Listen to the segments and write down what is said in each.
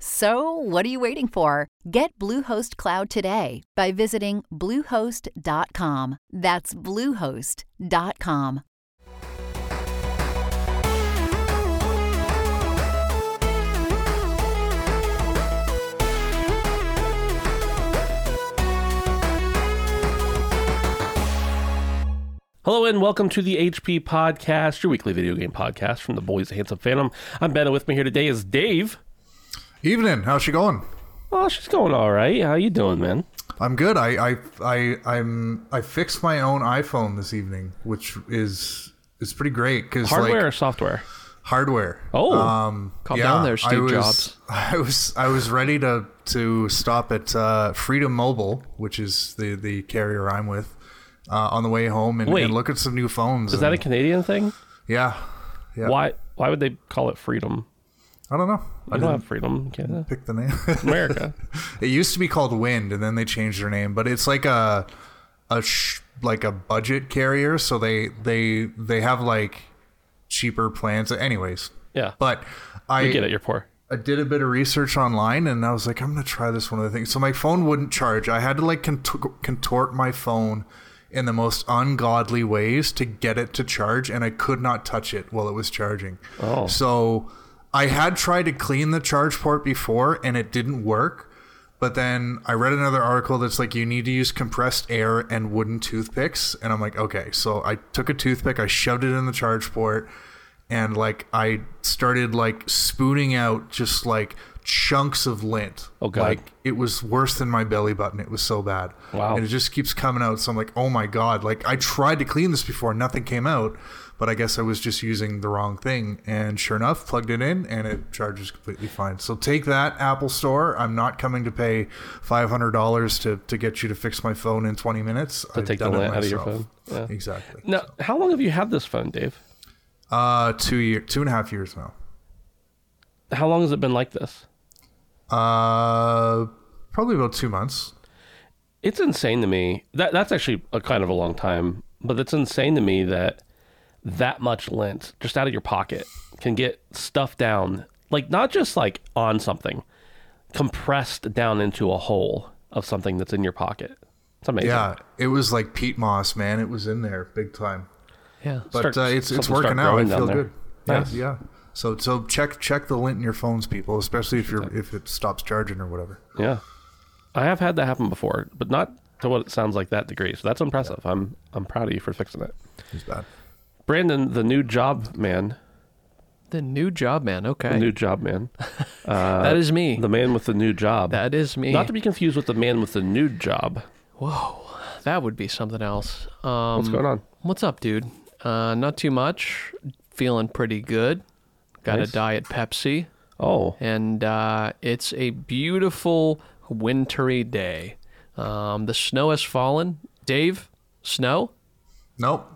So, what are you waiting for? Get Bluehost Cloud today by visiting Bluehost.com. That's Bluehost.com. Hello and welcome to the HP Podcast, your weekly video game podcast from the Boys of Handsome Phantom. I'm Ben, and with me here today is Dave. Evening. How's she going? Oh, she's going all right. How you doing, man? I'm good. I I I I'm I fixed my own iPhone this evening, which is is pretty great because Hardware like or software? hardware. Oh. um, Calm down there, I Steve was, Jobs. I was I was ready to to stop at uh, Freedom Mobile, which is the the carrier I'm with, uh, on the way home and, Wait. and look at some new phones. Is that a Canadian thing? yeah? Yeah. Why? Why would they call it freedom? I don't know. I don't have freedom in Canada. pick the name. America. It used to be called Wind, and then they changed their name. But it's like a a sh- like a budget carrier, so they they they have like cheaper plans. Anyways, Yeah. but I we get it. You're poor. I did a bit of research online, and I was like, I'm gonna try this one of the things. So my phone wouldn't charge. I had to like cont- contort my phone in the most ungodly ways to get it to charge, and I could not touch it while it was charging. Oh. So I had tried to clean the charge port before, and it didn't work. But then I read another article that's like you need to use compressed air and wooden toothpicks, and I'm like, okay. So I took a toothpick, I shoved it in the charge port, and like I started like spooning out just like chunks of lint. Oh, God. Like it was worse than my belly button. It was so bad. Wow. And it just keeps coming out. So I'm like, oh my god. Like I tried to clean this before, nothing came out. But I guess I was just using the wrong thing. And sure enough, plugged it in and it charges completely fine. So take that, Apple Store. I'm not coming to pay $500 to, to get you to fix my phone in 20 minutes. To take the lint out of your phone. Yeah. Exactly. Now, how long have you had this phone, Dave? Uh, two year, two and a half years now. How long has it been like this? Uh, probably about two months. It's insane to me. That that's actually a kind of a long time, but it's insane to me that that much lint just out of your pocket can get stuffed down, like not just like on something, compressed down into a hole of something that's in your pocket. It's amazing. Yeah, it was like peat moss, man. It was in there big time. Yeah. But Start- uh, it's it's working out. I feel good. Nice. Yeah, yeah. So so check check the lint in your phones, people, especially if you're if it stops charging or whatever. Yeah. I have had that happen before, but not to what it sounds like that degree. So that's impressive. I'm I'm proud of you for fixing it. It's bad. Brandon, the new job man, The new job man. Okay. the new job man, that is me. the man with the new job. that is me. Not to be confused with the man with the new job. Whoa. That would be something else. Um, What's going on? What's up, dude? Uh, not too much. Feeling pretty good. Got Nice. a diet Pepsi, Oh, and uh, it's a beautiful wintry day. Um, the snow has fallen. Dave, snow? Nope.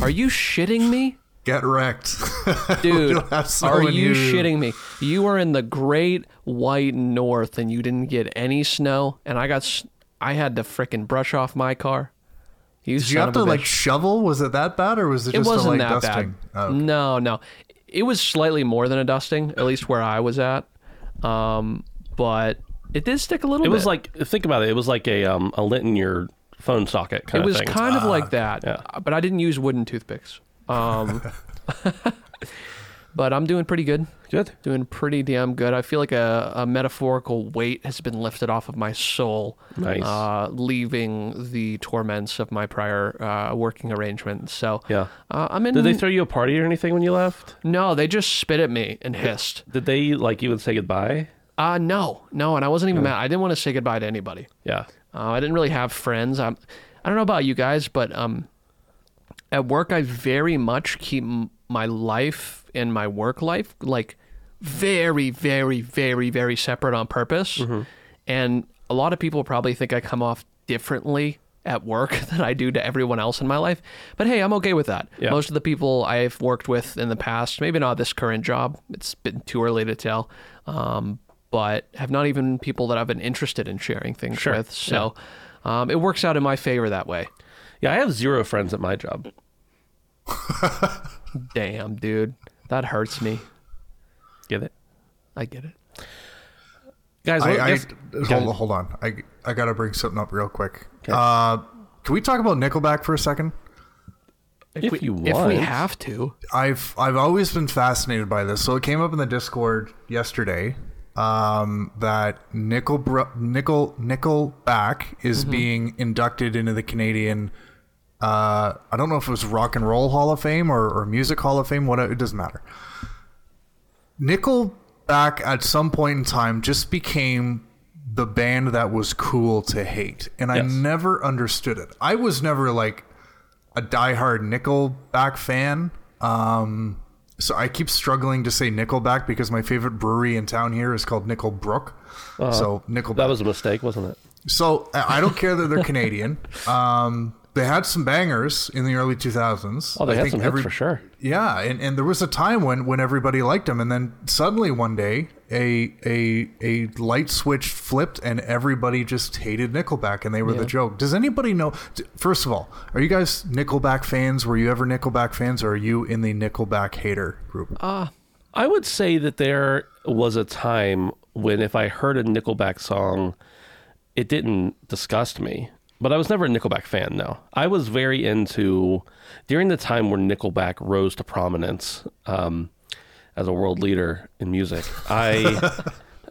Are you shitting me? Get wrecked. Dude, don't have snow are you you. shitting me? You are in the great white north and you didn't get any snow, and I got, s- I had to frickin' brush off my car. You Did you have to a like shovel? Was it that bad, or was it It just wasn't a that dusting? bad. Oh, okay. No, no, it was slightly more than a dusting, at least where I was at. Um, but it did stick a little. it was like think about it. It was like a um a lint in your phone socket kind it of was thing. kind of like that, yeah. but I didn't use wooden toothpicks. Um, but I'm doing pretty good. Good. Doing pretty damn good. I feel like a, a metaphorical weight has been lifted off of my soul, Nice. uh, leaving the torments of my prior uh, working arrangement So Yeah. uh, I'm in. Did they throw you a party or anything when you left? no, they just spit at me and hissed. Did they like even say goodbye? Uh no, no, and I wasn't even mad. I didn't want to say goodbye to anybody. Yeah. Uh, I didn't really have friends. I'm, I don't know about you guys, but um, at work I very much keep m- my life and my work life like very, very, very, very separate on purpose. And a lot of people probably think I come off differently at work than I do to everyone else in my life. But hey, I'm okay with that. Yeah. Most of the people I've worked with in the past, maybe not this current job, it's been too early to tell, um, but have not even people that I've been interested in sharing things Sure. with. So um, it works out in my favor that way. Yeah, I have zero friends at my job. Damn, dude. That hurts me. Get it? I get it. Guys, I, I guess- hold, hold on. I I gotta bring something up real quick. Uh, can we talk about Nickelback for a second? if we, you want. If we have to. I've I've always been fascinated by this. So it came up in the Discord yesterday um, that Nickel Bro- Nickel Nickelback is being inducted into the Canadian. Uh, I don't know if it was Rock and Roll Hall of Fame or, or Music Hall of Fame. What it doesn't matter. Nickelback at some point in time just became the band that was cool to hate, and I never understood it. I was never like a diehard Nickelback fan. Um, so I keep struggling to say Nickelback because my favorite brewery in town here is called Nickelbrook. So Nickelback. Uh-huh. That was a mistake, wasn't it? So I I don't care that they're Canadian. Um, they had some bangers in the early 2000s. Oh, they I had think some hits for sure. Yeah, and, and there was a time when, when everybody liked them, and then suddenly one day a a a light switch flipped, and everybody just hated Nickelback, and they were the joke. Does anybody know? First of all, are you guys Nickelback fans? Were you ever Nickelback fans, or are you in the Nickelback hater group? Ah, I would say that there was a time when if I heard a Nickelback song, it didn't disgust me. But I was never a Nickelback fan, no. I was very into, during the time where Nickelback rose to prominence um, as a world leader in music, I,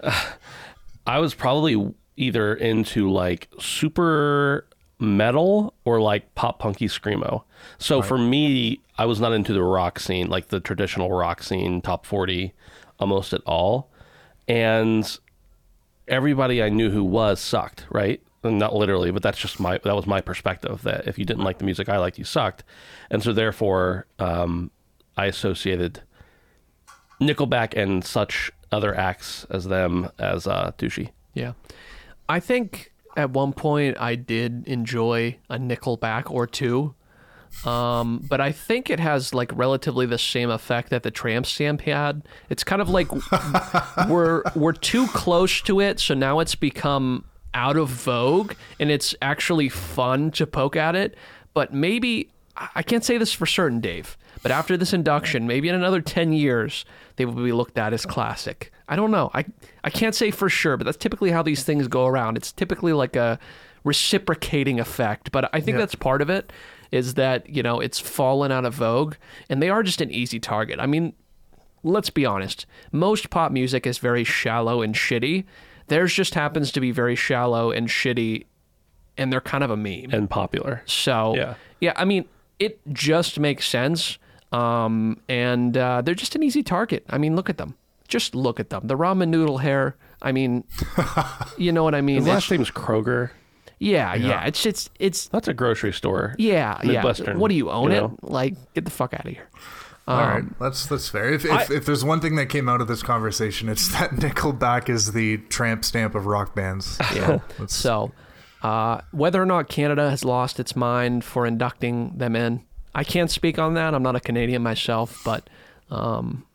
I was probably either into like super metal or like pop punky screamo. So for me, I was not into the rock scene, like the traditional rock scene, top 40 almost at all. And everybody I knew who was sucked, right? Not literally, but that's just my that was my perspective that if you didn't like the music I liked, you sucked. And so therefore, um, I associated Nickelback and such other acts as them as uh, douchey. Yeah. I think at one point I did enjoy a Nickelback or two. Um, but I think it has like relatively the same effect that the tramp stamp had. It's kind of like we're we're too close to it, so now it's become out of vogue and it's actually fun to poke at it. But maybe I can't say this for certain, Dave. But after this induction, maybe in another ten years, they will be looked at as classic. I don't know. I I can't say for sure, but that's typically how these things go around. It's typically like a reciprocating effect. But I think Yeah. that's part of it. Is that you know it's fallen out of vogue, and they are just an easy target. I mean, let's be honest. Most pop music is very shallow and shitty. Theirs just happens to be very shallow and shitty, and they're kind of a meme. and popular. So Yeah. yeah, I mean, it just makes sense. Um, and uh, they're just an easy target. I mean, look at them. Just look at them. The ramen noodle hair. I mean, you know what I mean? His last name's Kroeger. yeah, yeah. It's it's it's That's a grocery store. yeah, Midwestern, yeah. What do you own you it? know? Like, get the fuck out of here. All right, Um, that's that's fair. If, if, if there's one thing that came out of this conversation, it's that Nickelback is the tramp stamp of rock bands. Yeah. so, uh, whether or not Canada has lost its mind for inducting them in, I can't speak on that. I'm not a Canadian myself, but um,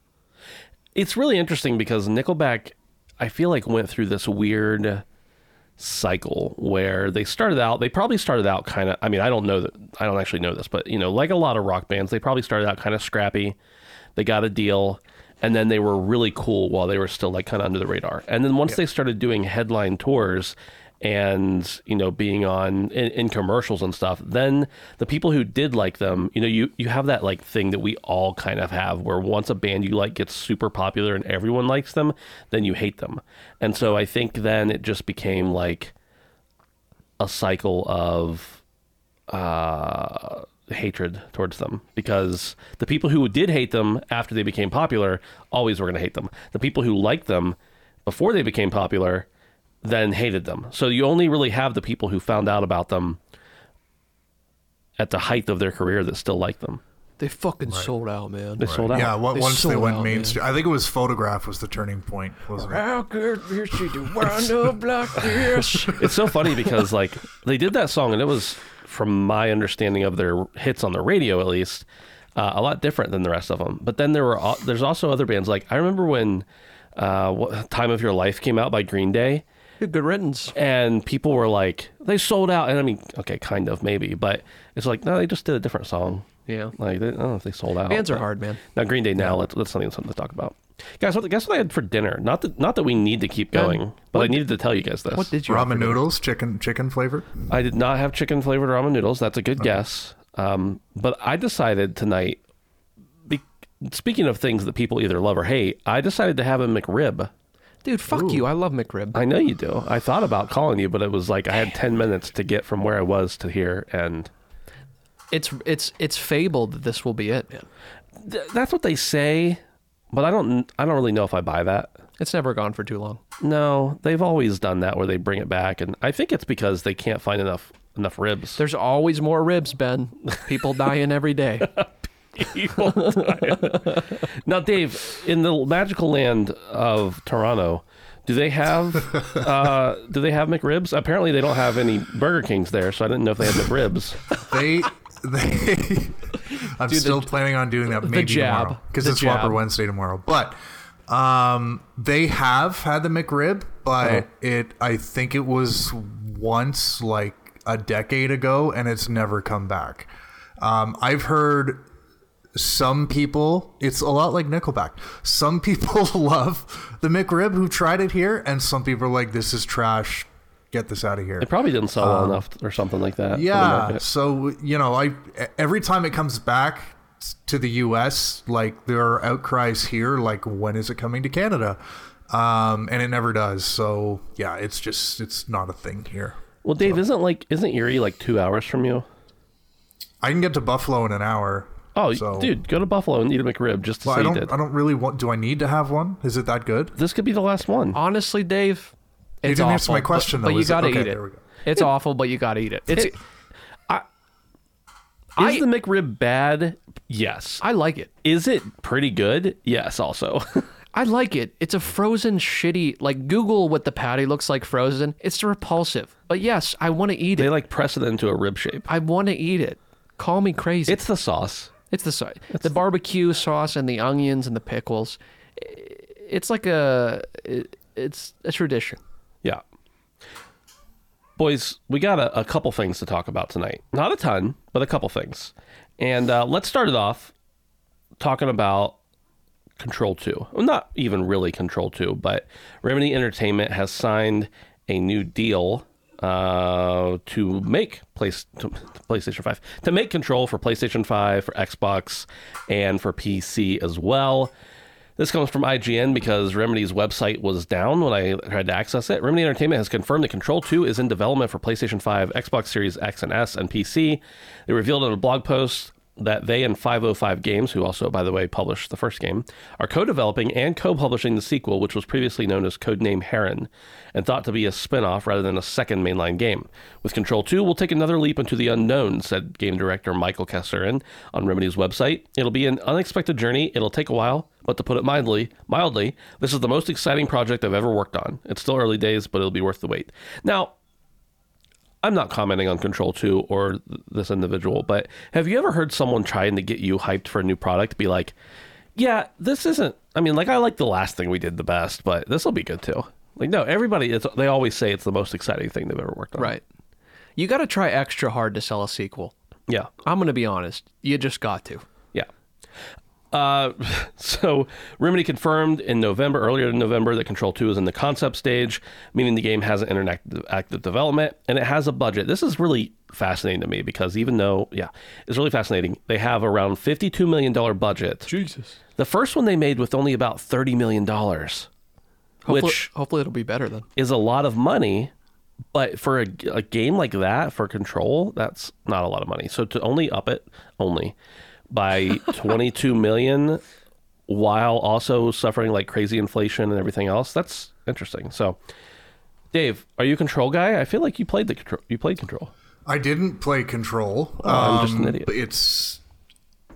It's really interesting because Nickelback, I feel like went through this weird cycle where they started out. They probably started out kind of. I mean, I don't know that. I don't actually know this, but you know, like a lot of rock bands, they probably started out kind of scrappy. They got a deal, and then they were really cool while they were still like kind of under the radar. And then once they started doing headline tours and you know being on in, in commercials and stuff then the people who did like them you know you you have that like thing that we all kind of have where once a band you like gets super popular and everyone likes them then you hate them. And so i think then it just became like a cycle of uh hatred towards them because the people who did hate them after they became popular always were going to hate them. The people who liked them before they became popular then hated them. So you only really have the people who found out about them at the height of their career that still like them. They fucking sold out, man. They sold out. Yeah, wa- They once they went out, man. mainstream, I think it was Photograph was the turning point, wasn't it? How could you see the world like this? It's so funny because like they did that song and it was from my understanding of their hits on the radio at least uh, a lot different than the rest of them. But then there were al- there's also other bands like I remember when uh, what, Time of Your Life came out by Green Day Good riddance. and people were like they sold out and I mean okay kind of maybe but it's like no they just did a different song. Yeah. Like they, I don't know if they sold out. Bands are hard, man. Now Green Day now let's let's something something to talk about. Guys, what, guess what I had for dinner? Not that not that we need to keep Ben, going, but I needed to tell you guys this. What did you have Ramen dinner? noodles, chicken chicken flavored. I did not have chicken flavored ramen noodles. That's a good guess. Um, but I decided tonight. Be, speaking of things that people either love or hate, I decided to have a McRib. Dude, fuck you. I love McRib. I know you do. I thought about calling you, but it was like I had ten minutes to get from where I was to here, and It's it's it's fabled that this will be it, man. th- that's what they say. But I don't. I don't really know if I buy that. It's never gone for too long. No, they've always done that where they bring it back, and I think it's because they can't find enough enough ribs. There's always more ribs, Ben. People dying every day. Dying. now, Dave, in the magical land of Toronto, do they have uh, do they have McRibs? Apparently, they don't have any Burger Kings there, so I didn't know if they had McRibs. They they. I'm still planning on doing that maybe jab. tomorrow because The it's Whopper. Wednesday tomorrow. But um, they have had the McRib, but it I think it was once like a decade ago, and it's never come back. Um, I've heard some people it's a lot like nickelback. Some people love the mcrib who tried it here and some people are like this is trash. Get this out of here. It probably didn't sell well enough, or something like that. yeah so you know i every time it comes back to the us like there are outcries here like when is it coming to canada? Um and it never does so yeah it's just it's not a thing here. Well, Dave, isn't like isn't Erie like two hours from you? i can get to buffalo in an hour Oh, so dude, go to Buffalo and eat a McRib just to well, say i you don't did. i don't really want do i need to have one is it that good This could be the last one. Honestly, Dave, it's didn't awful. answer my question, but, though, but you gotta okay, eat it. go. It's awful, but you gotta eat it. It's Is I- the McRib bad? Yes. I like it. Is it pretty good? Yes. Also, I like it. It's a frozen shitty like Google what the patty looks like frozen. It's repulsive. But yes, I want to eat they it. They like press it into a rib shape. I want to eat it. Call me crazy. It's the sauce. It's the sauce, the barbecue sauce and the onions and the pickles. It's like a, it- it's a tradition. Yeah. Boys, we got a, a couple things to talk about tonight. Not a ton, but a couple things. And uh, let's start it off talking about Control 2. Well, not even really Control 2, but Remedy Entertainment has signed a new deal uh, to make place, to, PlayStation 5, to make Control for PlayStation 5, for Xbox, and for PC as well. This comes from IGN because Remedy's website was down when I tried to access it. Remedy Entertainment has confirmed that Control 2 is in development for PlayStation 5, Xbox Series X and S, and PC. They revealed in a blog post that they and 505 Games, who also, by the way, published the first game, are co developing and co publishing the sequel, which was previously known as Codename Heron, and thought to be a spin off rather than a second mainline game. With Control 2, we'll take another leap into the unknown, said game director Michael Kesserin on Remedy's website. It'll be an unexpected journey. It'll take a while, but to put it mildly, mildly, this is the most exciting project I've ever worked on. It's still early days, but it'll be worth the wait. Now, I'm not commenting on Control 2 or this individual, but have you ever heard someone trying to get you hyped for a new product be like, yeah, this isn't, I mean, like, I like the last thing we did the best, but this will be good too. Like, no, everybody, it's, they always say it's the most exciting thing they've ever worked on. Right. You got to try extra hard to sell a sequel. Yeah. I'm going to be honest. You just got to. Yeah. Uh, so Remedy confirmed in November, earlier in November, that Control 2 is in the concept stage, meaning the game has an interactive active development and it has a budget. This is really fascinating to me because even though, yeah, it's really fascinating. They have around $52 million budget. Jesus. The first one they made with only about $30 million, Hopefully, which hopefully it'll be better then. is a lot of money. But for a, a game like that, for Control, that's not a lot of money. So to only up it, only by 22 million while also suffering like crazy inflation and everything else, that's interesting. So, Dave, are you a control guy? I feel like you played the control. You played control. I didn't play Control. Oh, I'm just an Um, idiot. but It's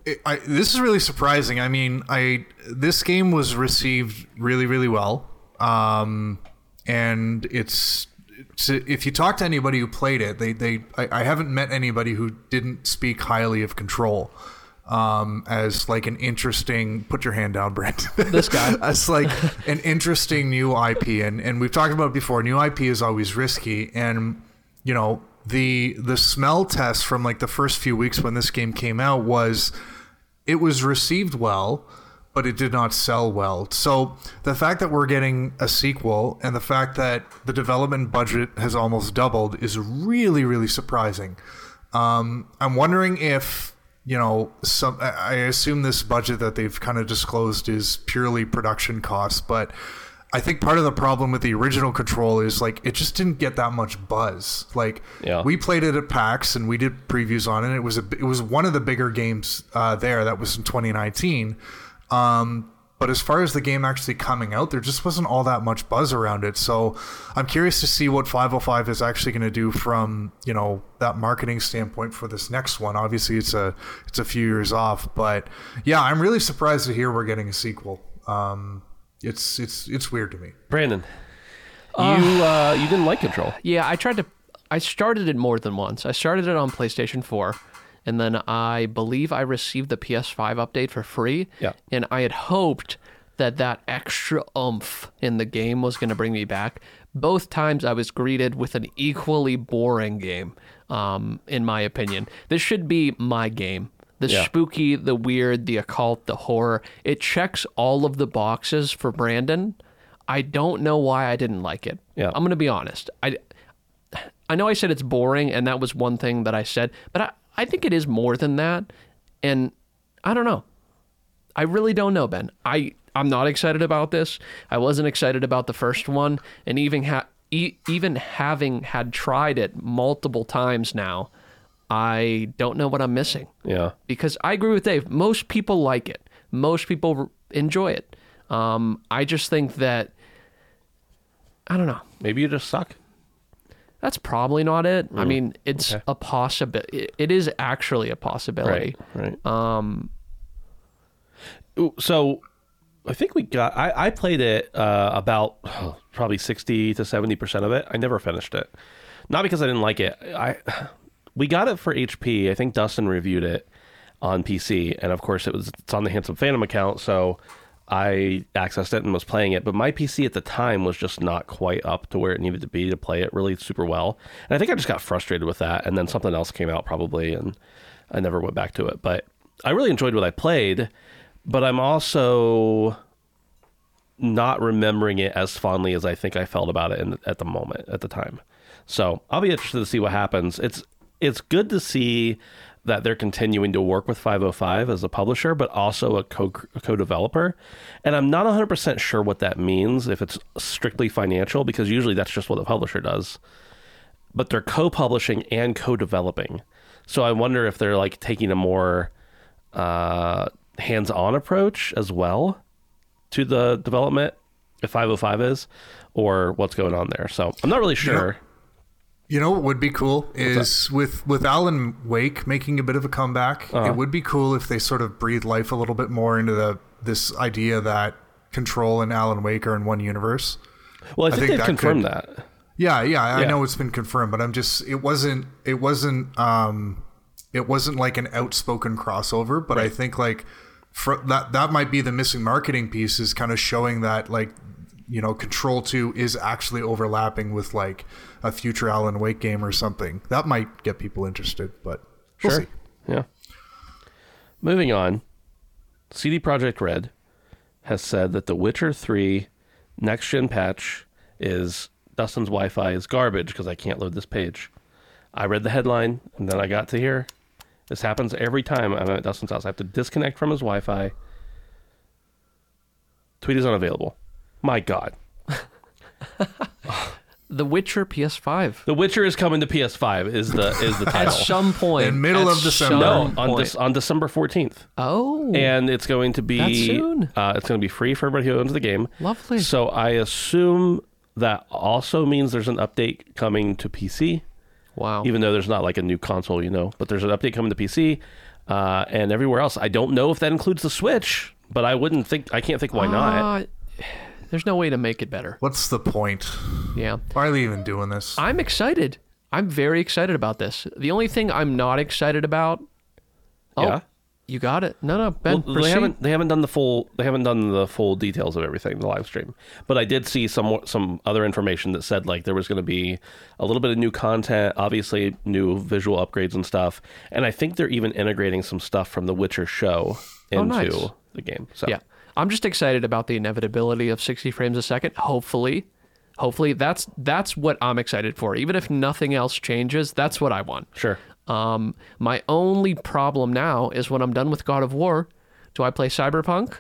it, I, this is really surprising. I mean, I this game was received really, really well, um, and it's, it's if you talk to anybody who played it, they they I, I haven't met anybody who didn't speak highly of Control um, as like an interesting. Put your hand down, Brent. This guy. as like an interesting new IP, and and we've talked about before. New IP is always risky, and you know the the smell test from like the first few weeks when this game came out was it was received well, but it did not sell well. So the fact that we're getting a sequel and the fact that the development budget has almost doubled is really really surprising. Um, I'm wondering if you know some. I assume this budget that they've kind of disclosed is purely production costs, but I think part of the problem with the original Control is like it just didn't get that much buzz. Like Yeah. we played it at PAX and we did previews on it. It was a it was one of the bigger games uh, there. That was in 2019. Um, but as far as the game actually coming out, there just wasn't all that much buzz around it. So I'm curious to see what 505 is actually going to do from you know that marketing standpoint for this next one. Obviously, it's a it's a few years off, but yeah, I'm really surprised to hear we're getting a sequel. Um, it's it's it's weird to me. Brandon, you uh, you didn't like control. Yeah, I tried to. I started it more than once. I started it on PlayStation 4, and then I believe I received the PS5 update for free. Yeah. And I had hoped that that extra oomph in the game was going to bring me back. Both times I was greeted with an equally boring game, um, in my opinion. This should be my game. The Yeah. spooky, the weird, the occult, the horror. It checks all of the boxes for Brandon. I don't know why I didn't like it. Yeah. I'm going to be honest. I I know I said it's boring, and that was one thing that I said, but I, I think it is more than that. And I don't know. I really don't know, Ben. I, I'm not excited about this. I wasn't excited about the first one. And even, ha- e- even having had tried it multiple times now, I don't know what I'm missing. Yeah. Because I agree with Dave. Most people like it, most people r- enjoy it. Um, I just think that, I don't know. Maybe you just suck. That's probably not it. I mean, it's okay. a possibility. It is actually a possibility. Right. Right. Um. So, I think we got. I I played it uh, about oh, probably sixty to seventy percent of it. I never finished it, not because I didn't like it. I we got it for HP. I think Dustin reviewed it on PC, and of course it was it's on the Handsome Phantom account. So. I accessed it and was playing it, but my PC at the time was just not quite up to where it needed to be to play it really super well. And I think I just got frustrated with that. And then something else came out probably, and I never went back to it. But I really enjoyed what I played, but I'm also not remembering it as fondly as I think I felt about it in, at the moment, at the time. So I'll be interested to see what happens. It's it's good to see that they're continuing to work with 505 as a publisher, but also a co co developer, And I'm not 100% sure what that means if it's strictly financial, because usually that's just what the publisher does. But they're co-publishing and co-developing. So I wonder if they're like taking a more uh, hands-on approach as well to the development, if 505 is, or what's going on there. So I'm not really sure. You know what would be cool is with with Alan Wake making a bit of a comeback. Uh-huh. It would be cool if they sort of breathe life a little bit more into the this idea that Control and Alan Wake are in one universe. Well, I think, think they've that confirmed could- that. Yeah, yeah, I Yeah. know it's been confirmed, but I'm just it wasn't it wasn't um it wasn't like an outspoken crossover, but I think like fr- that that might be the missing marketing piece is kind of showing that like you know Control 2 is actually overlapping with like a future Alan Wake game or something. That might get people interested, but we'll Sure. see. Yeah. Moving on, CD Projekt Red has said that the Witcher 3 next gen patch is Dustin's Wi Fi is garbage because I can't load this page. I read the headline and then I got to here. This happens every time I'm at Dustin's house. I have to disconnect from his Wi Fi. Tweet is unavailable. My God. The Witcher PS5. The Witcher is coming to PS5. Is the is the title? At some point. In middle At of December. no, some on point. Dec- on December fourteenth, Oh. and it's going to be That soon? Uh, it's going to be free for everybody who owns the game. Lovely. So I assume that also means there's an update coming to PC. wow. even though there's not like a new console, you know. But there's an update coming to PC uh, and everywhere else. I don't know if that includes the Switch, but I wouldn't think. I can't think why not. Uh, there's no way to make it better. What's the point? Yeah. Why are they even doing this? I'm excited. I'm very excited about this. The only thing I'm not excited about. Oh, Yeah. You got it. No, no, Ben. Well, they haven't they haven't done the full they haven't done the full details of everything the live stream but i did see some some other information that said like there was going to be a little bit of new content obviously new visual upgrades and stuff and i think they're even integrating some stuff from the witcher show oh, into Oh, nice. the game so Yeah. I'm just excited about the inevitability of 60 frames a second. Hopefully, hopefully that's that's what I'm excited for. Even if nothing else changes, that's what I want. sure Um, my only problem now is when I'm done with God of War, do I play Cyberpunk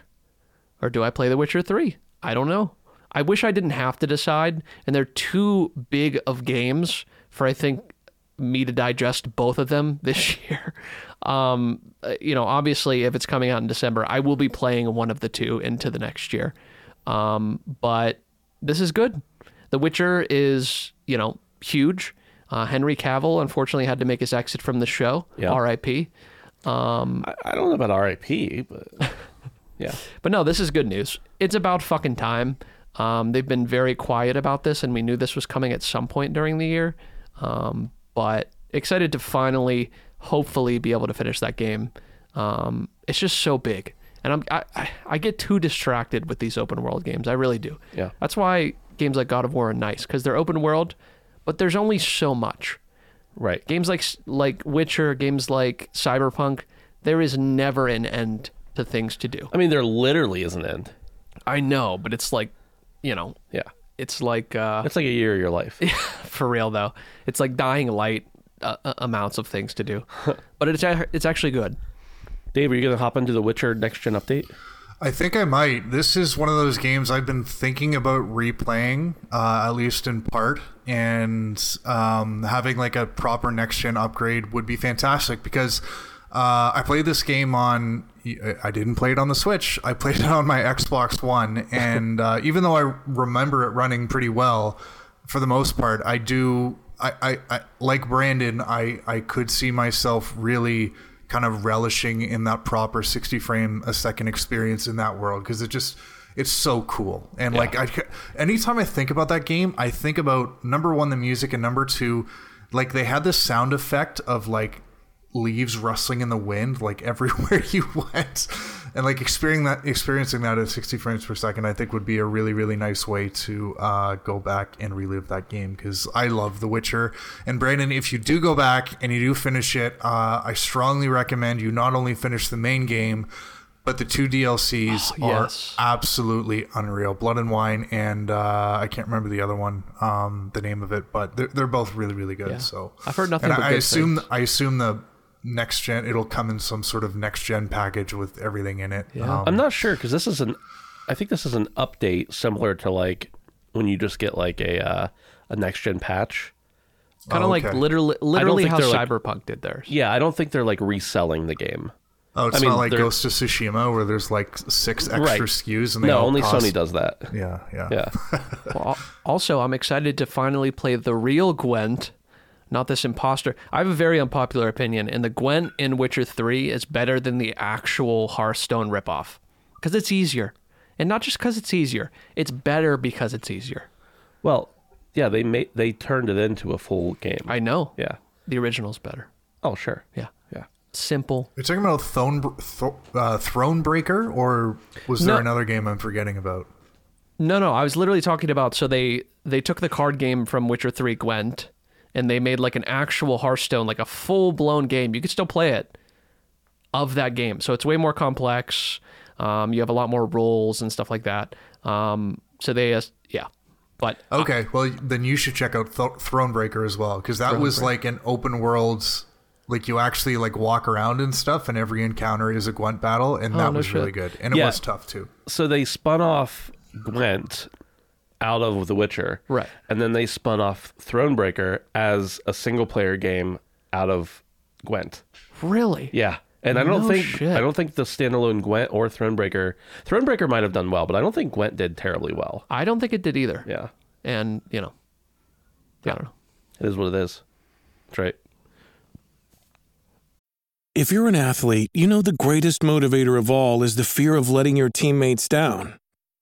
or do I play The Witcher 3? I don't know. I wish I didn't have to decide, and they're too big of games for I think me to digest both of them this year. Um, uh, you know, obviously, if it's coming out in December, I will be playing one of the two into the next year. Um, but this is good. The Witcher is, you know, huge. Uh, Henry Cavill unfortunately had to make his exit from the show. Yeah. R.I.P. I, I don't know about rip but yeah But no, this is good news. It's about fucking time. Um, they've been very quiet about this, and we knew this was coming at some point during the year. Um, but excited to finally, hopefully, be able to finish that game. Um, it's just so big, and I'm I, I, get too distracted with these open world games. I really do. Yeah. That's why games like God of War are nice because they're open world, but there's only so much. right Games like like Witcher, games like Cyberpunk, there is never an end to things to do. i mean there literally is an end I know, but it's like, you know, yeah it's like uh, it's like a year of your life for real though. It's like dying light uh, uh, amounts of things to do, but it's it's actually good. dave are you gonna hop into the witcher next gen update I think I might. This is one of those games I've been thinking about replaying, uh, at least in part, and um, having like a proper next gen upgrade would be fantastic because uh, I played this game on. I didn't play it on the Switch. I played it on my Xbox One, and uh, even though I remember it running pretty well, for the most part, I do. I, I, I like Brandon. I, I could see myself really kind of relishing in that proper 60 frame a second experience in that world because it just it's so cool and like I anytime I think about that game I think about number one the music and number two like they had this sound effect of like leaves rustling in the wind like everywhere you went and like experiencing that experiencing that at 60 frames per second i think would be a really really nice way to uh, go back and relive that game because i love the witcher and brandon if you do go back and you do finish it uh, i strongly recommend you not only finish the main game but the two DLCs Oh, are absolutely unreal. Blood and Wine, and uh, I can't remember the other one, um, the name of it, but they're, they're both really, really good. Yeah. So I've heard nothing I good assume things. I assume the next gen it'll come in some sort of next gen package with everything in it. Yeah. Um, I'm not sure because this is an, I think this is an update similar to like when you just get like a uh, a next gen patch. Kind of Oh, like literally literally how they're like- Cyberpunk did theirs. Yeah, I don't think they're like reselling the game. oh, it's I mean, not like they're- Ghost of Tsushima where there's like six extra Right. SKUs and they No, only cost- Sony does that. Yeah, yeah, Yeah, Well, also, I'm excited to finally play the real Gwent, not this imposter. I have a very unpopular opinion, and the Gwent in Witcher 3 is better than the actual Hearthstone ripoff because it's easier. And not just because it's easier, it's better because it's easier. Well, yeah, they made they turned it into a full game. I know. yeah. The original's better. Oh, sure. Yeah. Yeah. Simple. You're talking about Throne, Th- uh, Thronebreaker, or was there No. another game I'm forgetting about? No, no, I was literally talking about so they they took the card game from Witcher 3 Gwent and they made like an actual Hearthstone, like a full-blown game. You could still play it of that game. So it's way more complex. Um, you have a lot more rules and stuff like that. Um, so they uh, yeah. But Okay, well then you should check out Th- Thronebreaker as well because that was like an open world, like you actually like walk around and stuff, and every encounter is a Gwent battle, and that Oh, no was really good, and it Yeah. was tough too. So they spun off Gwent out of The Witcher. Right. And then they spun off Thronebreaker as a single player game out of Gwent. Really? Yeah. And I don't No think shit. I don't think the standalone Gwent or Thronebreaker Thronebreaker might have done well, but I don't think Gwent did terribly well. I don't think it did either. Yeah. And, you know, Yeah. I don't know. It is what it is. That's right. If you're an athlete, you know the greatest motivator of all is the fear of letting your teammates down.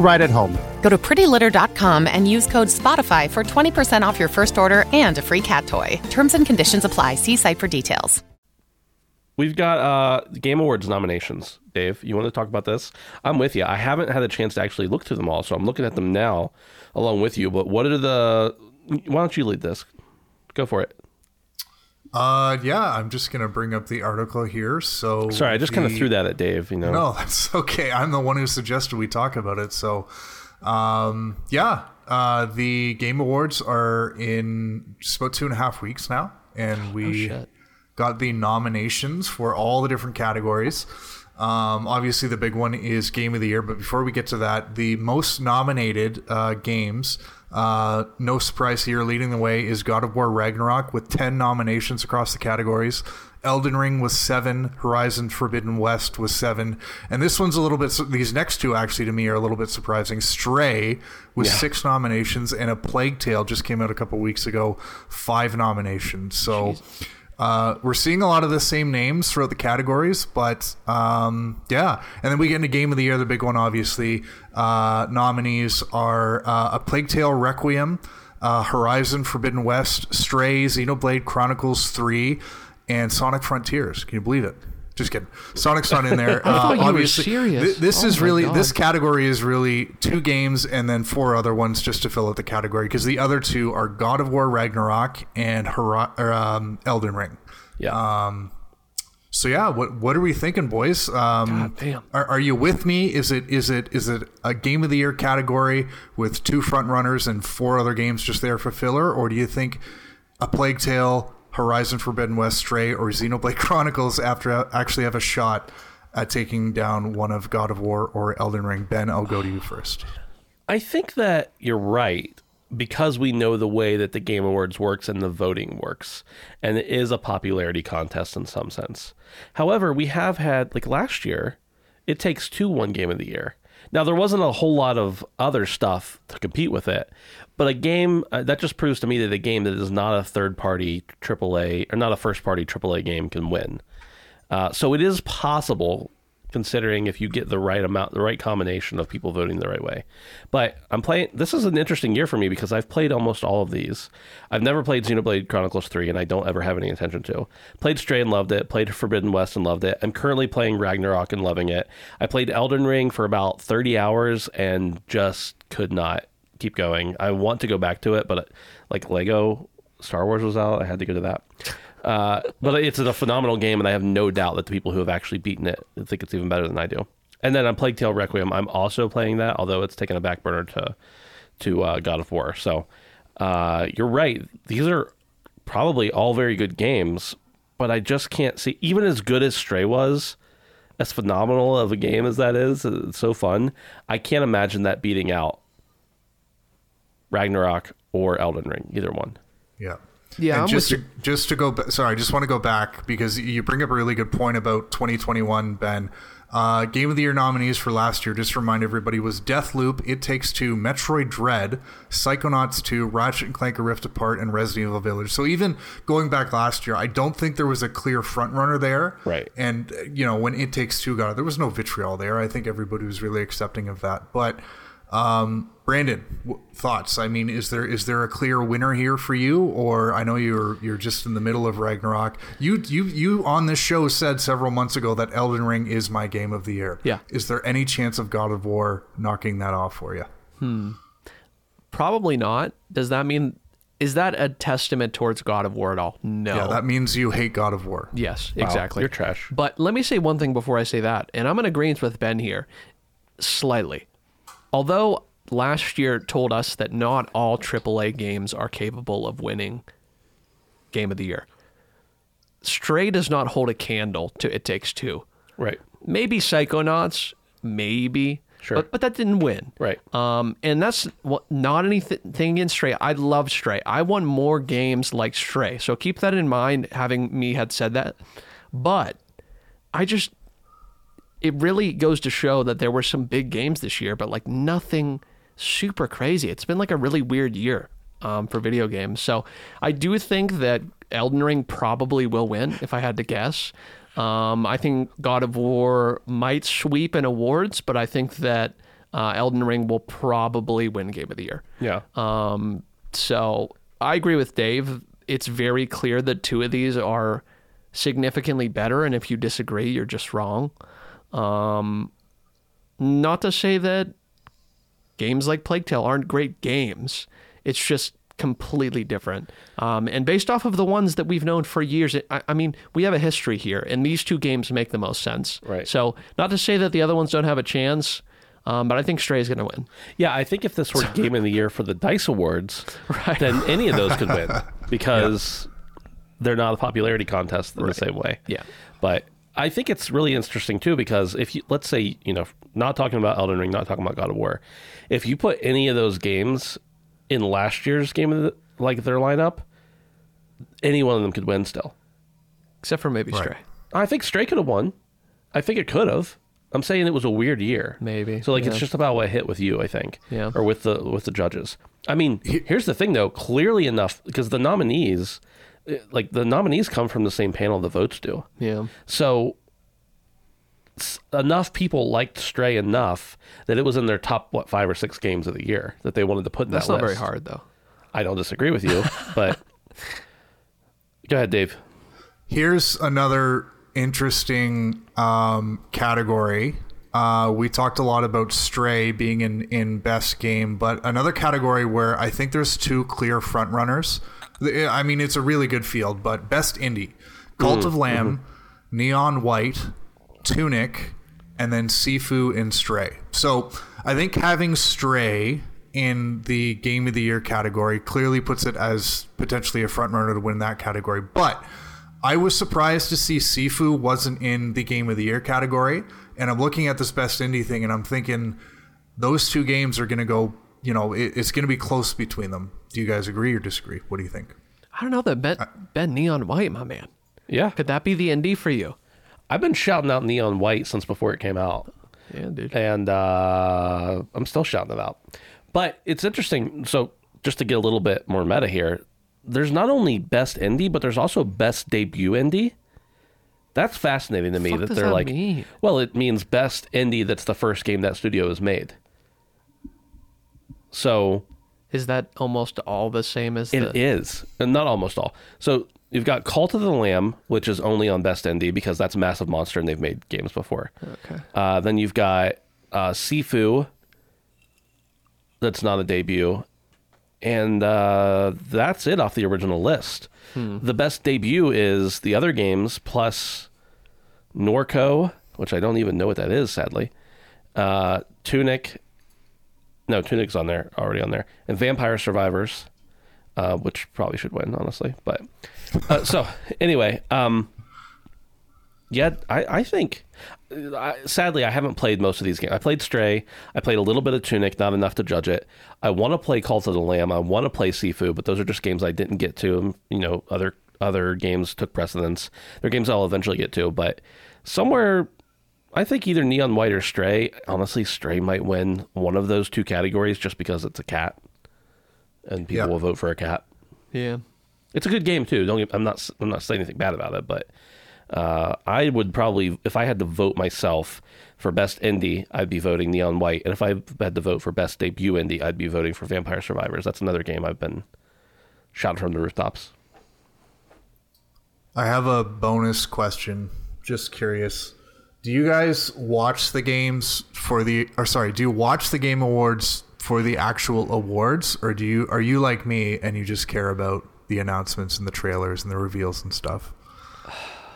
right at home. Go to prettylitter.com and use code SPOTIFY for 20% off your first order and a free cat toy. Terms and conditions apply. See site for details. We've got uh Game Awards nominations. Dave, you want to talk about this? I'm with you. I haven't had a chance to actually look through them all, so I'm looking at them now along with you. But what are the why don't you lead this? Go for it. Uh, yeah, I'm just gonna bring up the article here. So Sorry, I just kind of threw that at Dave, you know. No, that's okay. I'm the one who suggested we talk about it. So, um, yeah, uh, the Game Awards are in just about two and a half weeks now, and we shit. got the nominations for all the different categories. Um, obviously, the big one is Game of the Year. But before we get to that, the most nominated uh, games, uh, no surprise here, leading the way is God of War Ragnarok with 10 nominations across the categories. Elden Ring with seven, Horizon Forbidden West with seven, and this one's a little bit. These next two actually to me are a little bit surprising. Stray with six nominations, and A Plague Tale just came out a couple weeks ago, five nominations. So. Uh, we're seeing a lot of the same names throughout the categories, but um, yeah. And then we get into Game of the Year, the big one, obviously. Uh, nominees are uh, A Plague Tale Requiem, uh, Horizon Forbidden West, Stray, Xenoblade Chronicles 3, and Sonic Frontiers. Can you believe it? Just kidding. Sonic's not in there. I thought you were obviously, serious. thi- this Oh is really God. this category is really two games and then four other ones just to fill out the category because the other two are God of War Ragnarok and Hori- or, um, Elden Ring. Yeah. So yeah, what what are we thinking, boys? Um, God damn. Are, are you with me? Is it is it is it a game of the year category with two front runners and four other games just there for filler, or do you think a Plague Tale, Horizon Forbidden West, Stray, or Xenoblade Chronicles after actually have a shot at taking down one of God of War or Elden Ring? Ben, I'll go to you first. I think that you're right because we know the way that the Game Awards works and the voting works, and it is a popularity contest in some sense. However, we have had like last year, it takes two one game of the year. Now there wasn't a whole lot of other stuff to compete with it, but a game uh, that just proves to me that a game that is not a third party AAA or not a first party AAA game can win. Uh, so it is possible, considering if you get the right amount, the right combination of people voting the right way. But I'm playing. This is an interesting year for me because I've played almost all of these. I've never played Xenoblade Chronicles Three, and I don't ever have any intention to. Played Stray and loved it. Played Forbidden West and loved it. I'm currently playing Ragnarok and loving it. I played Elden Ring for about 30 hours and just could not keep going. I want to go back to it, but like Lego Star Wars was out, I had to go to that. Uh, but it's a phenomenal game, and I have no doubt that the people who have actually beaten it think it's even better than I do. And then on Plague Tale Requiem, I'm also playing that, although it's taken a back burner to to uh, God of War. So uh, you're right; these are probably all very good games, but I just can't see even as good as Stray was, as phenomenal of a game as that is, it's so fun. I can't imagine that beating out Ragnarok or Elden Ring, either one. Yeah. Yeah, And just to, just to go. ba- Sorry, I just want to go back because you bring up a really good point about 2021, Ben. Uh, Game of the Year nominees for last year, just to remind everybody, was Deathloop, It Takes Two, Metroid Dread, Psychonauts 2, Ratchet and Clank: A Rift Apart, and Resident Evil Village. So even going back last year, I don't think there was a clear front runner there. Right. And you know when It Takes Two got it, there was no vitriol there. I think everybody was really accepting of that. But Um, Brandon, w- thoughts? I mean, is there is there a clear winner here for you, or I know you're you're just in the middle of Ragnarok. You you you on this show said several months ago that Elden Ring is my game of the year. Yeah. Is there any chance of God of War knocking that off for you? Hmm. Probably not. Does that mean is that a testament towards God of War at all? No. Yeah, that means you hate God of War. yes, exactly. you're trash. But let me say one thing before I say that, and I'm in agreement with Ben here, slightly. Although last year told us that not all AAA games are capable of winning Game of the Year, Stray does not hold a candle to It Takes Two. Right. Maybe Psychonauts, maybe, Sure. but but that didn't win. Right. Um, and that's what, not anything against Stray. I love Stray. I want more games like Stray. So keep that in mind. Having me had said that, but I just it really goes to show that there were some big games this year, but like nothing super crazy. It's been like a really weird year um, for video games. So I do think that Elden Ring probably will win if I had to guess. Um, I think God of War might sweep in awards, but I think that uh, Elden Ring will probably win Game of the Year. Yeah. Um, so I agree with Dave. It's very clear that two of these are significantly better, and if you disagree, you're just wrong. Um, not to say that games like Plague Tale aren't great games. It's just completely different. Um, and based off of the ones that we've known for years, I, I mean, we have a history here, and these two games make the most sense. Right. So, not to say that the other ones don't have a chance, um, but I think Stray is going to win. Yeah, I think if this were Game of the Year for the Dice Awards, Right. then any of those could win because they're not a popularity contest in the same way. Yeah. But I think it's really interesting too because if you let's say you know not talking about Elden Ring, not talking about God of War, if you put any of those games in last year's game of the, like their lineup, any one of them could win still. Except for maybe Right. Stray. I think Stray could have won. I think it could have. I'm saying it was a weird year. Maybe, So like yeah. it's just about what hit with you, I think. Yeah. Or with the with the judges. I mean, here's the thing though, clearly enough because the nominees like the nominees come from the same panel the votes do. Yeah. So enough people liked Stray enough that it was in their top what 5 or 6 games of the year that they wanted to put in That's that not very hard, though. I don't disagree with you, but Go ahead, Dave. Here's another interesting um, category. Uh, we talked a lot about Stray being in, in best game, but another category where I think there's two clear front runners. I mean, it's a really good field, but best indie, Cult mm-hmm. of Lamb, mm-hmm. Neon White, Tunic, and then Sifu and Stray. So I think having Stray in the Game of the Year category clearly puts it as potentially a front runner to win that category. But I was surprised to see Sifu wasn't in the Game of the Year category. And I'm looking at this best indie thing and I'm thinking those two games are going to go, you know, it, it's going to be close between them. Do you guys agree or disagree? What do you think? I don't know that Ben, ben Neon White, my man. Yeah. Could that be the indie for you? I've been shouting out Neon White since before it came out. Yeah, dude. and uh, I'm still shouting it out. But it's interesting. So just to get a little bit more meta here, there's not only best indie, but there's also best debut indie. That's fascinating to me that they're that like, mean? well, it means best indie that's the first game that studio has made. So Is that almost all the same as it the? is, and not almost all. So you've got Cult of the Lamb, which is only on Best Indie because that's a Massive Monster and they've made games before. Okay. Uh, then you've got uh, Sifu, that's not a debut, and uh, that's it off the original list. The best debut is the other games plus Norco, which I don't even know what that is, sadly. Uh, Tunic, no, Tunic's on there already on there, and Vampire Survivors, uh, which probably should win, honestly. But uh, so anyway, um, yeah, I, I think. I, sadly, I haven't played most of these games. I played Stray. I played a little bit of Tunic, not enough to judge it. I want to play Cult of the Lamb. I want to play Sifu, but those are just games I didn't get to. You know, other other games took precedence. They're games I'll eventually get to, but somewhere, I think either Neon White or Stray. Honestly, Stray might win one of those two categories just because it's a cat, and people Yeah. will vote for a cat. Yeah. It's a good game too. Don't get, I'm not I'm not saying anything bad about it, but Uh, I would probably, if I had to vote myself for best indie, I'd be voting Neon White, and if I had to vote for best debut indie, I'd be voting for Vampire Survivors. That's another game I've been shouting from the rooftops. I have a bonus question. Just curious. Do you guys watch the games for the or sorry, do you watch the game awards for the actual awards or do you are you like me and you just care about the announcements and the trailers and the reveals and stuff?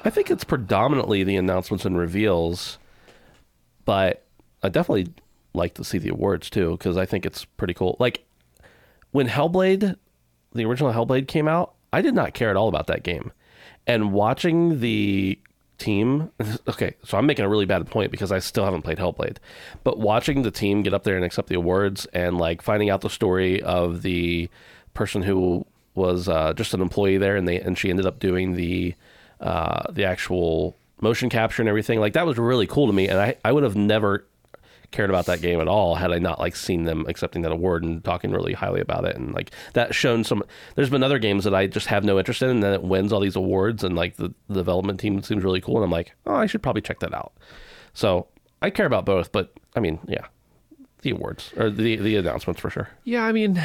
I think it's predominantly the announcements and reveals, but I definitely like to see the awards too because I think it's pretty cool. Like when Hellblade, the original Hellblade came out, I did not care at all about that game, and watching the team. Okay, so I'm making a really bad point because I still haven't played Hellblade, but watching the team get up there and accept the awards and like finding out the story of the person who was uh, just an employee there and they and she ended up doing the uh, the actual motion capture and everything like that was really cool to me and I, I would have never cared about that game at all had I not like seen them accepting that award and talking really highly about it and like that shown some there's been other games that I just have no interest in and then it wins all these awards and like the, the development team seems really cool and I'm like oh I should probably check that out so I care about both but I mean yeah the awards or the the announcements for sure Yeah, I mean,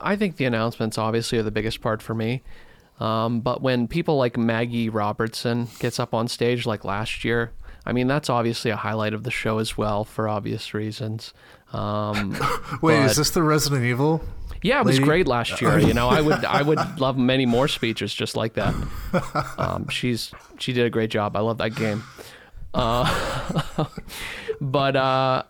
I think the announcements obviously are the biggest part for me. Um, but when people like Maggie Robertson gets up on stage like last year, I mean that's obviously a highlight of the show as well for obvious reasons. Um, Wait, but- is this the Resident Evil? Yeah, it was great last year. You know, I would I would love many more speeches just like that. Um, she's she did a great job. I love that game. Uh, but uh,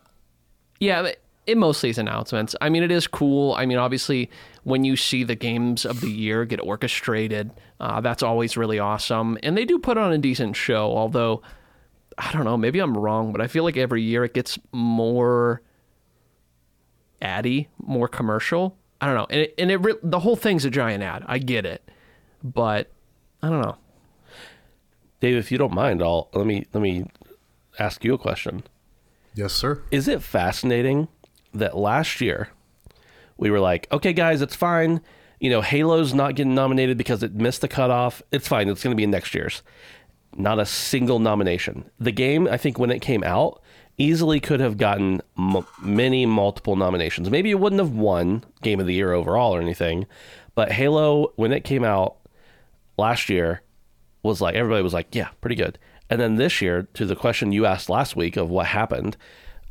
yeah, it mostly is announcements. I mean, it is cool. I mean, obviously, when you see the games of the year get orchestrated, uh, that's always really awesome. And they do put on a decent show. Although, I don't know, maybe I'm wrong, but I feel like every year it gets more addy, more commercial. I don't know, and it, and it re- the whole thing's a giant ad. I get it, but I don't know. Dave if you don't mind I'll let me let me ask you a question Yes, sir. is it fascinating that last year we were like, okay, guys, it's fine. You know, Halo's not getting nominated because it missed the cutoff. It's fine. It's going to be in next year's. Not a single nomination. The game, I think, when it came out, easily could have gotten m- many multiple nominations. Maybe it wouldn't have won Game of the Year overall or anything, but Halo, when it came out last year, was like everybody was like, yeah, pretty good. And then this year, to the question you asked last week of what happened,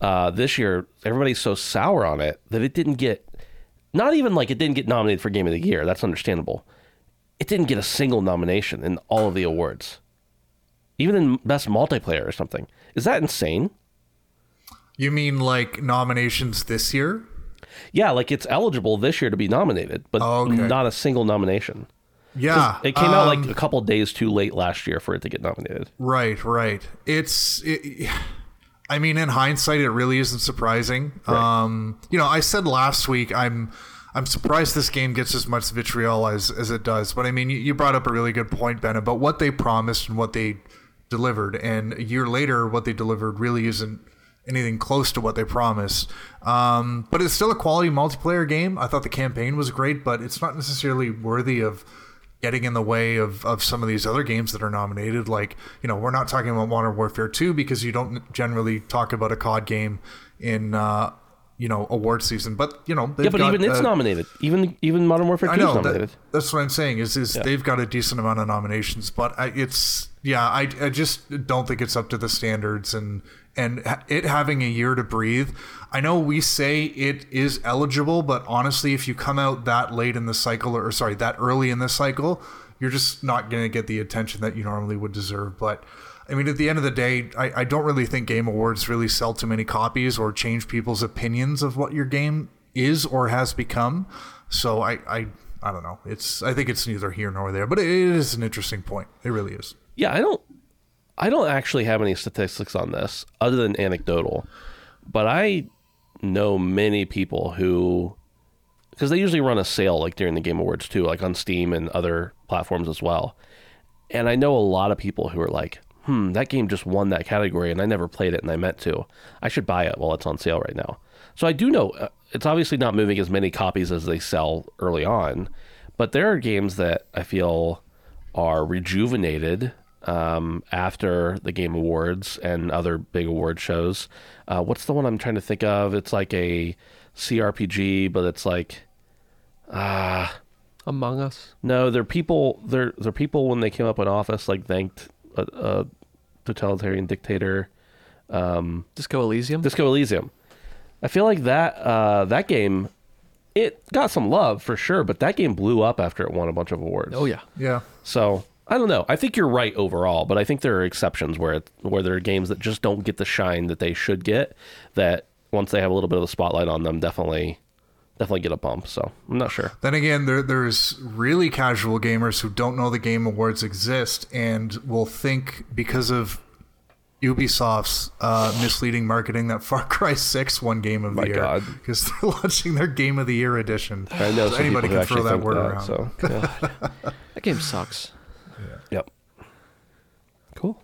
uh, this year everybody's so sour on it that it didn't get, not even like it didn't get nominated for Game of the Year. That's understandable. It didn't get a single nomination in all of the awards, even in best multiplayer or something. Is that insane? You mean like nominations this year? Yeah, like it's eligible this year to be nominated, but Oh, okay. not a single nomination. Yeah. It came out um, like a couple days too late last year for it to get nominated. Right, right. It's, it, I mean, in hindsight, it really isn't surprising. Um, you know, I said last week, I'm, I'm surprised this game gets as much vitriol as, as it does. But I mean, you, you brought up a really good point, Ben, about what they promised and what they delivered. And a year later, what they delivered really isn't anything close to what they promised. Um, but it's still a quality multiplayer game. I thought the campaign was great, but it's not necessarily worthy of getting in the way of, of some of these other games that are nominated. Like, you know, we're not talking about Modern Warfare 2 because you don't generally talk about a COD game in, uh, you know, award season. But, you know, Yeah, but got, even it's uh, nominated. Even even Modern Warfare 2 I is know nominated. that, that's what I'm saying is is they've got a decent amount of nominations, but I, it's yeah, I, I just don't think it's up to the standards and and it having a year to breathe. I know we say it is eligible, but honestly, if you come out that late in the cycle or sorry, that early in the cycle, you're just not going to get the attention that you normally would deserve. But I mean, at the end of the day, I, I don't really think Game Awards really sell too many copies or change people's opinions of what your game is or has become. So I, I, I don't know. It's I think it's neither here nor there, but it is an interesting point. It really is. Yeah, I don't I don't actually have any statistics on this other than anecdotal. But I know many people who because they usually run a sale like during the game awards too, like on Steam and other platforms as well. And I know a lot of people who are like, "Hmm, that game just won that category and I never played it and I meant to. I should buy it while it's on sale right now." So I do know uh, it's obviously not moving as many copies as they sell early on, but there are games that I feel are rejuvenated um, after the Game Awards and other big award shows. Uh, what's the one I'm trying to think of? It's like a CRPG, but it's like ah Among Us. no, they're people. They're they're people when they came up in office, like thanked a, a totalitarian dictator. Disco Elysium. Disco Elysium. I feel like that uh, that game, it got some love for sure, but that game blew up after it won a bunch of awards. oh yeah. Yeah. So I don't know. I think you're right overall, but I think there are exceptions where it, where there are games that just don't get the shine that they should get. That once they have a little bit of the spotlight on them, definitely definitely get a bump. So I'm not sure. Then again, there there's really casual gamers who don't know the Game Awards exist and will think because of Ubisoft's uh, misleading marketing that Far Cry 6 won Game of the My Year because they're launching their Game of the Year edition. I know So anybody can throw that word that, around. So yeah. That game sucks. Yep. Cool.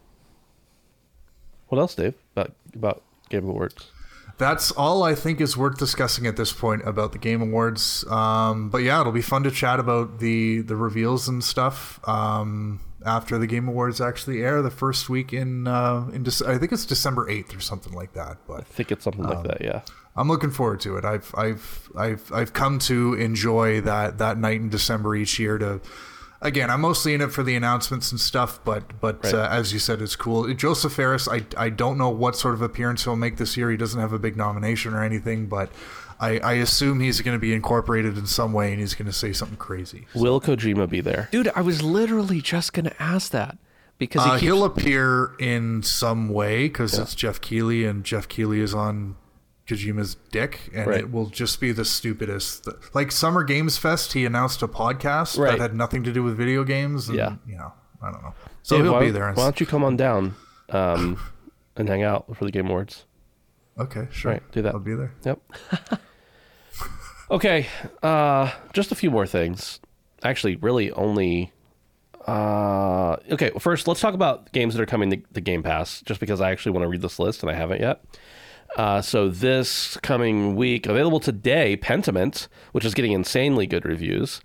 What else, Dave? About about Game Awards? That's all I think is worth discussing at this point about the Game Awards. Um, but yeah, it'll be fun to chat about the the reveals and stuff um, after the Game Awards actually air the first week in uh, in Dec- I think it's December eighth or something like that. But I think it's something Um, like that. Yeah. I'm looking forward to it. I've I've I've I've come to enjoy that that night in December each year. To again, I'm mostly in it for the announcements and stuff. But but Right. uh, as you said, it's cool. Josef Fares, I I don't know what sort of appearance he'll make this year. He doesn't have a big nomination or anything, but I I assume he's going to be incorporated in some way, and he's going to say something crazy. Will Kojima be there? Dude, I was literally just gonna ask that because he Uh, keeps, he'll appear in some way because it's Jeff Keighley, and Jeff Keighley is on Kojima's dick, and Right. it will just be the stupidest. Like Summer Games Fest, he announced a podcast Right. that had nothing to do with video games. And, Yeah. you know, I don't know. So he'll why, be there. Why don't you come on down um, and hang out for the Game Awards? Okay, sure. Right, do that. I'll be there. Yep. okay, uh, just a few more things. Actually, really only. Uh, okay, well, first let's talk about games that are coming to, to Game Pass, just because I actually want to read this list and I haven't yet. Uh, so this coming week, available today, Pentiment, which is getting insanely good reviews,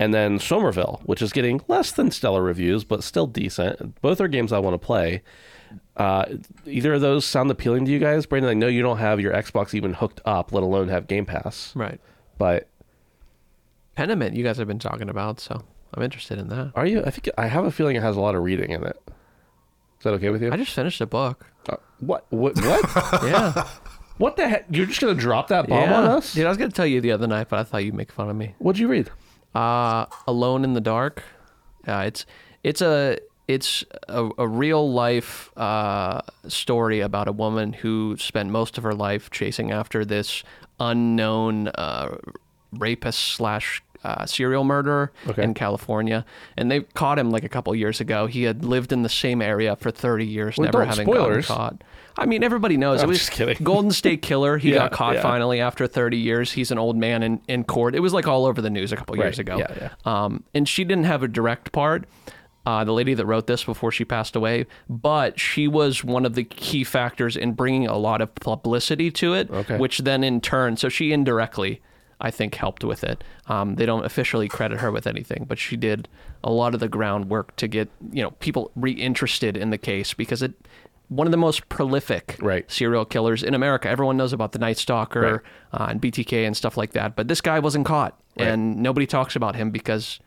and then Somerville, which is getting less than stellar reviews, but still decent. Both are games I want to play. Uh, either of those sound appealing to you guys, Brandon? I know you don't have your Xbox even hooked up, let alone have Game Pass. right. But Pentiment, you guys have been talking about, so I'm interested in that. are you? I think I have a feeling it has a lot of reading in it. Is that okay with you? I just finished a book. Uh, what? What? What? Yeah. what the heck? You're just gonna drop that bomb yeah. on us? Dude, I was gonna tell you the other night, but I thought you'd make fun of me. What'd you read? Uh, Alone in the Dark. Uh, it's it's a it's a, a real life uh, story about a woman who spent most of her life chasing after this unknown uh, rapist slash uh, serial murderer Okay. in California, and they caught him like a couple years ago. He had lived in the same area for 30 years, Well, never having spoilers. gotten caught. I mean, everybody knows. I'm it was just kidding. Golden State Killer. He Yeah, got caught yeah. finally after 30 years. He's an old man in, in court. It was like all over the news a couple years ago. Yeah, yeah. Um, and she didn't have a direct part. Uh, the lady that wrote this before she passed away, but she was one of the key factors in bringing a lot of publicity to it, Okay. which then in turn, so she indirectly, I think, helped with it. Um, they don't officially credit her with anything, but she did a lot of the groundwork to get you know people reinterested in the case because it one of the most prolific Right. serial killers in America. Everyone knows about the Night Stalker uh, and BTK and stuff like that, but this guy wasn't caught, and nobody talks about him because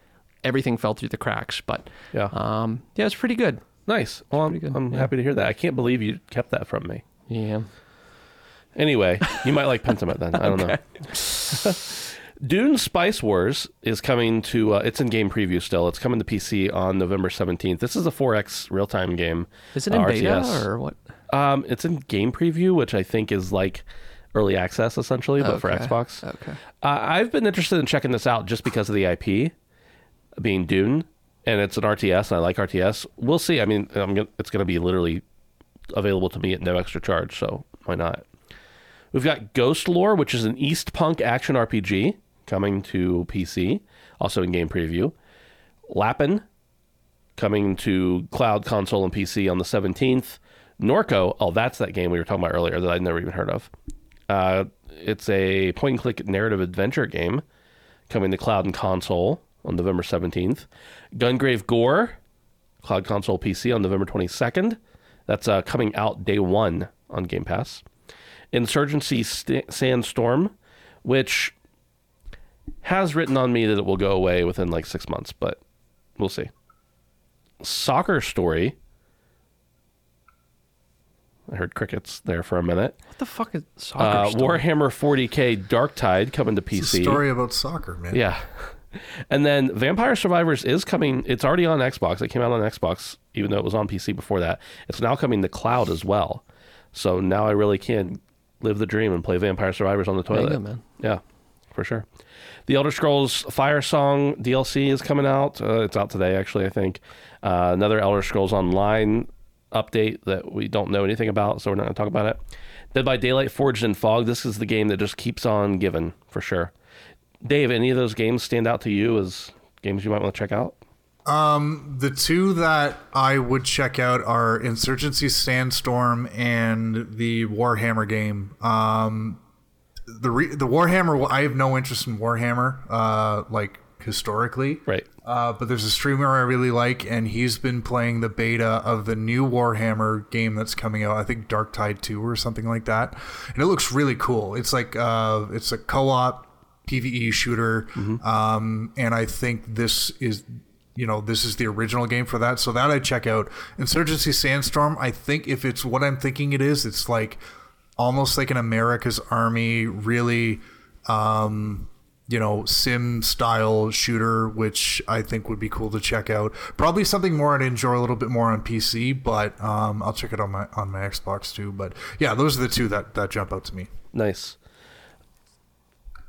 everything fell through the cracks. But Yeah. um, yeah, it's pretty good. Nice. Well, I'm, good, I'm yeah. happy to hear that. I can't believe you kept that from me. Yeah. Anyway, you might like Pentiment then. I don't know. Dune Spice Wars is coming to. Uh, it's in game preview still. It's coming to PC on November seventeenth. This is a 4X real time game. Is it in uh, beta RTS. or what? Um, it's in game preview, which I think is like early access essentially, but for Xbox. Okay. Uh, I've been interested in checking this out just because of the IP being Dune, and it's an RTS, and I like RTS. We'll see. I mean, I'm gonna, it's going to be literally available to me at no extra charge, so why not? We've got Ghostlore, which is an East Punk action RPG coming to PC, also in game preview. Lapin, coming to cloud console and PC on the 17th. Norco, oh, that's that game we were talking about earlier that I'd never even heard of. Uh, it's a point and click narrative adventure game coming to cloud and console on November 17th. Gungrave Gore cloud console, PC on November 22nd. That's uh, coming out day one on Game Pass. Insurgency St- Sandstorm, which has written on me that it will go away within like six months, but we'll see. Soccer Story. I heard crickets there for a minute. What the fuck is soccer? Uh, story? Warhammer 40k Darktide coming to It's a PC. story about soccer, man. Yeah. And then Vampire Survivors is coming. It's already on Xbox. It came out on Xbox, even though it was on PC before that. It's now coming to cloud as well. So now I really can live the dream and play Vampire Survivors on the toilet. go, man. Yeah, for sure. The Elder Scrolls Firesong DLC is coming out. Uh, it's out today, actually, I think. Uh, another Elder Scrolls Online update that we don't know anything about, so we're not going to talk about it. Dead by Daylight Forged in Fog. This is the game that just keeps on giving, for sure. Dave, any of those games stand out to you as games you might want to check out? The two that I would check out are Insurgency Sandstorm and the Warhammer game. Um, the re- the Warhammer, I have no interest in Warhammer, uh, like historically. Right. Uh, but there's a streamer I really like, and he's been playing the beta of the new Warhammer game that's coming out. I think Darktide Two or something like that, and it looks really cool. It's like uh, it's a co-op PVE shooter, um, and I think this is you know this is the original game for that. So that I check out. Insurgency Sandstorm. I think if it's what I'm thinking it is, it's like almost like an America's Army, really. Um, you know, sim style shooter, which I think would be cool to check out. Probably something more I'd enjoy a little bit more on PC, but um, I'll check it on my on my Xbox too. But yeah, those are the two that that jump out to me. Nice.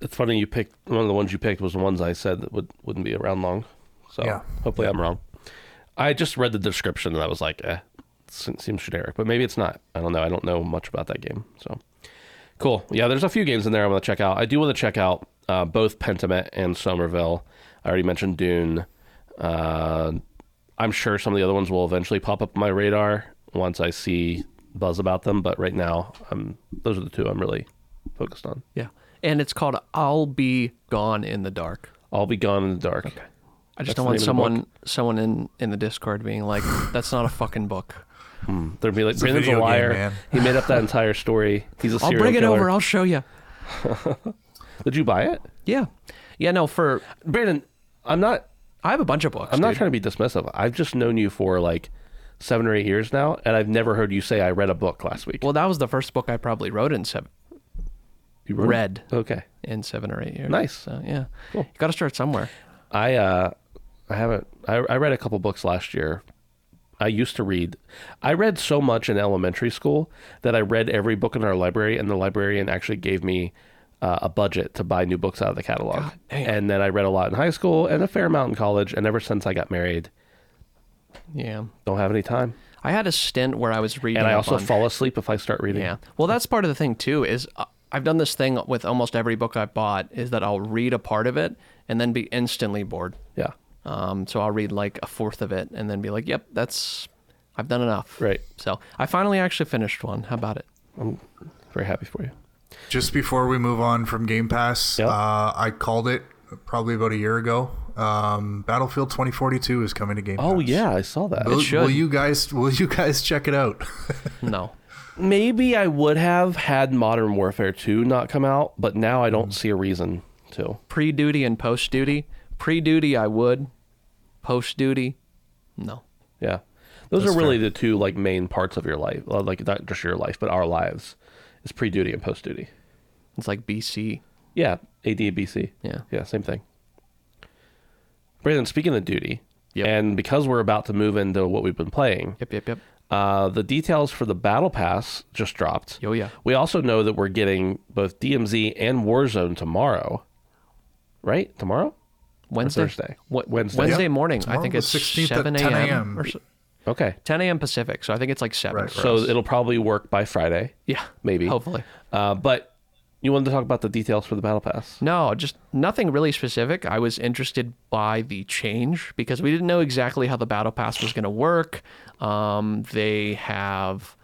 It's funny you picked one of the ones you picked was the ones I said that would wouldn't be around long. So Yeah. hopefully I'm wrong. I just read the description and I was like, eh, se- seems generic, but maybe it's not. I don't know. I don't know much about that game. So cool. Yeah, there's a few games in there I want to check out. I do want to check out uh, both Pentiment and Somerville. I already mentioned Dune. Uh, I'm sure some of the other ones will eventually pop up on my radar once I see buzz about them. But right now, I'm those are the two I'm really focused on. Yeah. And it's called I'll Be Gone in the Dark. I'll be gone in the dark. I That's just don't want name of the someone someone in, in the Discord being like, that's not a fucking book. There'd be like a Brandon's a, video game, liar. man. he made up that entire story. He's a I'll serial bring it over. I'll show you. Did you buy it, Yeah. Yeah, no, for Brandon? I'm not. I have a bunch of books. I'm not trying to be dismissive. I've just known you for like seven or eight years now, and I've never heard you say I read a book last week. Well, that was the first book I probably wrote in seven you wrote it? read Okay. in seven or eight years. Nice. So yeah. Cool. You gotta start somewhere. I uh, I haven't. I, I read a couple books last year. I used to read. I read so much in elementary school that I read every book in our library, and the librarian actually gave me uh, a budget to buy new books out of the catalog. and then I read a lot in high school and a fair amount in college. And ever since I got married, Yeah. don't have any time. I had a stint where I was reading And I also on- fall asleep if I start reading. Yeah. Well, that's part of the thing too. Is uh, I've done this thing with almost every book I've bought. Is that I'll read a part of it and then be instantly bored. Yeah. Um, so I'll read like a fourth of it and then be like, "Yep, that's I've done enough." Right. So I finally actually finished one. How about it? I'm very happy for you. Just before we move on from Game Pass, Yep. uh, I called it probably about a year ago. Um, Battlefield 2042 is coming to Game Oh Pass. Oh yeah, I saw that. Will, should. will you guys? Will you guys check it out? No. Maybe I would have had Modern Warfare 2 not come out, but now I don't see a reason to. Pre duty and post duty. Pre duty, I would. Post duty, no. Yeah. Those That's are really the two like main parts of your life. Well, like not just your life, but our lives. Is pre-duty and post-duty. It's like BC. Yeah, AD BC. Yeah. Yeah, same thing. Brandon, speaking of duty, Yep. and because we're about to move into what we've been playing, Yep, yep, yep. uh, the details for the Battle Pass just dropped. Oh yeah. We also know that we're getting both DMZ and Warzone tomorrow. Right? Tomorrow? Wednesday. Thursday? What, Wednesday. Wednesday Yep. morning. I think it's 16th at 7 10 a.m. a.m.. or so, Okay. 10 a.m. Pacific. So I think it's like 7. Right, So us. it'll probably work by Friday. Yeah. maybe. Hopefully. Uh, but you wanted to talk about the details for the Battle Pass. No, just nothing really specific. I was interested by the change because we didn't know exactly how the battle pass was going to work. Um, they have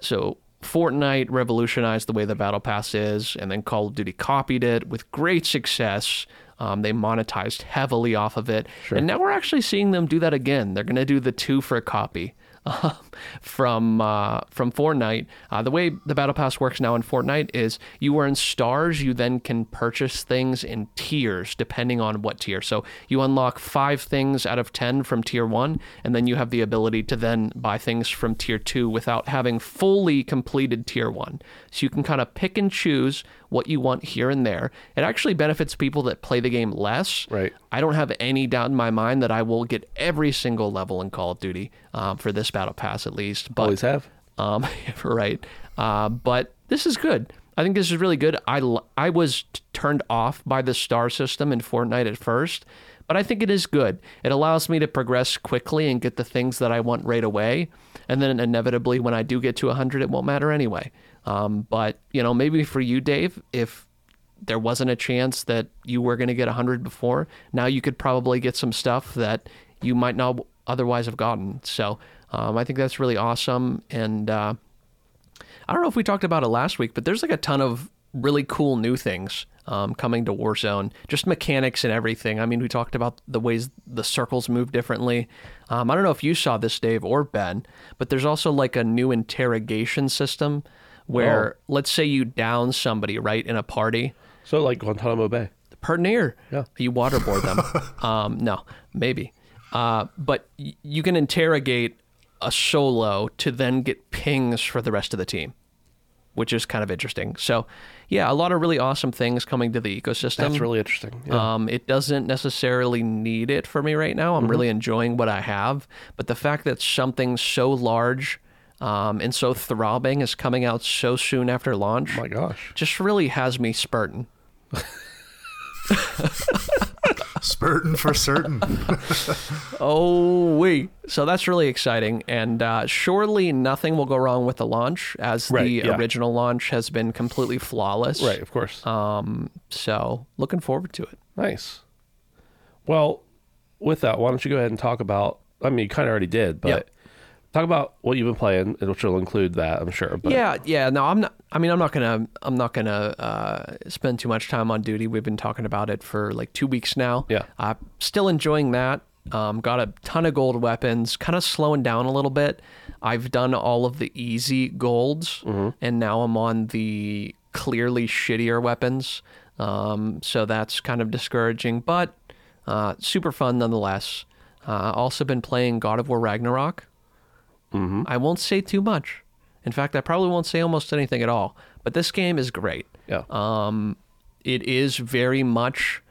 so Fortnite revolutionized the way the battle pass is, and then Call of Duty copied it with great success. Um, they monetized heavily off of it, and now we're actually seeing them do that again. They're going to do the two for a copy. Um, from uh, from Fortnite. Uh, the way the battle pass works now in Fortnite is you earn stars. You then can purchase things in tiers depending on what tier. So you unlock five things out of ten from tier one, and then you have the ability to then buy things from tier two without having fully completed tier one. So you can kind of pick and choose what you want here and there. It actually benefits people that play the game less. Right. I don't have any doubt in my mind that I will get every single level in Call of Duty um, for this battle pass at least. But Always have. um, right. Uh, but this is good. I think this is really good. I, I was t- turned off by the star system in Fortnite at first, but I think it is good. It allows me to progress quickly and get the things that I want right away. And then inevitably, when I do get to 100, it won't matter anyway. Um, but, you know, maybe for you, Dave, if there wasn't a chance that you were going to get 100 before, now you could probably get some stuff that you might not otherwise have gotten. So um, I think that's really awesome. And uh, I don't know if we talked about it last week, but there's like a ton of really cool new things um, coming to Warzone, just mechanics and everything. I mean, we talked about the ways the circles move differently. Um, I don't know if you saw this, Dave or Ben, but there's also like a new interrogation system where, let's say you down somebody right in a party So like Guantanamo Bay. per near. Yeah. You waterboard them. um, no, maybe. Uh, but y- you can interrogate a solo to then get pings for the rest of the team, which is kind of interesting. So, yeah, a lot of really awesome things coming to the ecosystem. That's really interesting. Yeah. Um, it doesn't necessarily need it for me right now. I'm really enjoying what I have, but the fact that something so large um, and so throbbing is coming out so soon after launch oh my gosh. just really has me spurting. Spurting for certain. Oh, we. So that's really exciting. And uh, surely nothing will go wrong with the launch, as Right, the yeah. original launch has been completely flawless. Right, of course. Um, so looking forward to it. Nice. Well, with that, why don't you go ahead and talk about? I mean, you kind of already did, but Yep. Talk about what you've been playing, which will include that, I'm sure. But yeah, yeah. No, I'm not. I mean, I'm not gonna. I'm not gonna uh, spend too much time on duty. We've been talking about it for like two weeks now. Yeah. Uh, still enjoying that. Um, got a ton of gold weapons. Kind of slowing down a little bit. I've done all of the easy golds, and now I'm on the clearly shittier weapons. Um, so that's kind of discouraging, but uh, super fun nonetheless. Uh, also been playing God of War Ragnarok. I won't say too much. In fact, I probably won't say almost anything at all. But this game is great. yeah, Um, it is very much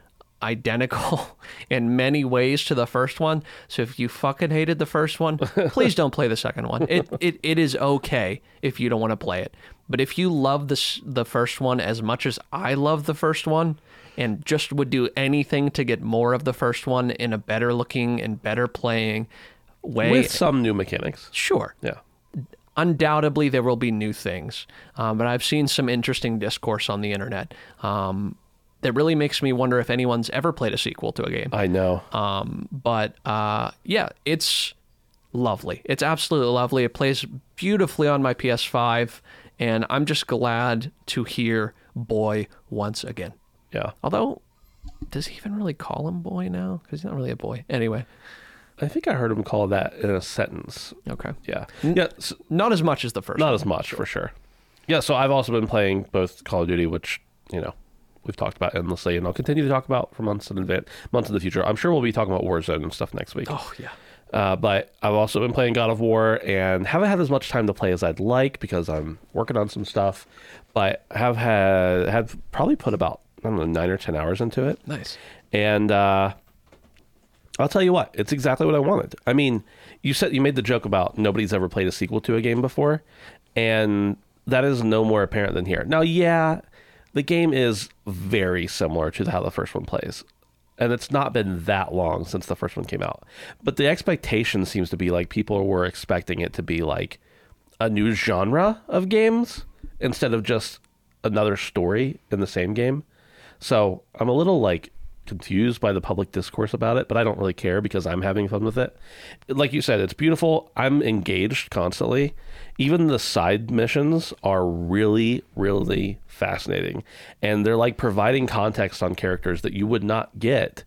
identical in many ways to the first one. So if you fucking hated the first one, please don't play the second one. It it, it is okay if you don't want to play it. But if you love this the first one as much as I love the first one and just would do anything to get more of the first one in a better looking and better playing way, with some new mechanics. sure Yeah, undoubtedly there will be new things. Um, but I've seen some interesting discourse on the internet um, that really makes me wonder if anyone's ever played a sequel to a game. I know. Um, but uh, yeah, it's lovely. It's absolutely lovely. It plays beautifully on my PS5, and I'm just glad to hear "boy" once again. yeah, Although, does he even really call him "boy" now? Because he's not really a boy. Anyway, I think I heard him call that in a sentence. okay, Yeah, yeah, s- not as much as the first. not one. as much for sure. Yeah, so I've also been playing both Call of Duty, which you know we've talked about endlessly, and I'll continue to talk about for months in advance, months in the future. I'm sure we'll be talking about Warzone and stuff next week. Oh yeah. Uh, but I've also been playing God of War and haven't had as much time to play as I'd like because I'm working on some stuff. But have had have probably put about I don't know nine or ten hours into it. Nice. And uh, I'll tell you what, it's exactly what I wanted. I mean, you said you made the joke about nobody's ever played a sequel to a game before, and that is no more apparent than here. Now, yeah, the game is very similar to how the first one plays. And it's not been that long since the first one came out. But the expectation seems to be like people were expecting it to be like a new genre of games instead of just another story in the same game. So I'm a little like confused by the public discourse about it, but I don't really care because I'm having fun with it. Like you said, it's beautiful. I'm engaged constantly. Even the side missions are really, really fascinating. And they're like providing context on characters that you would not get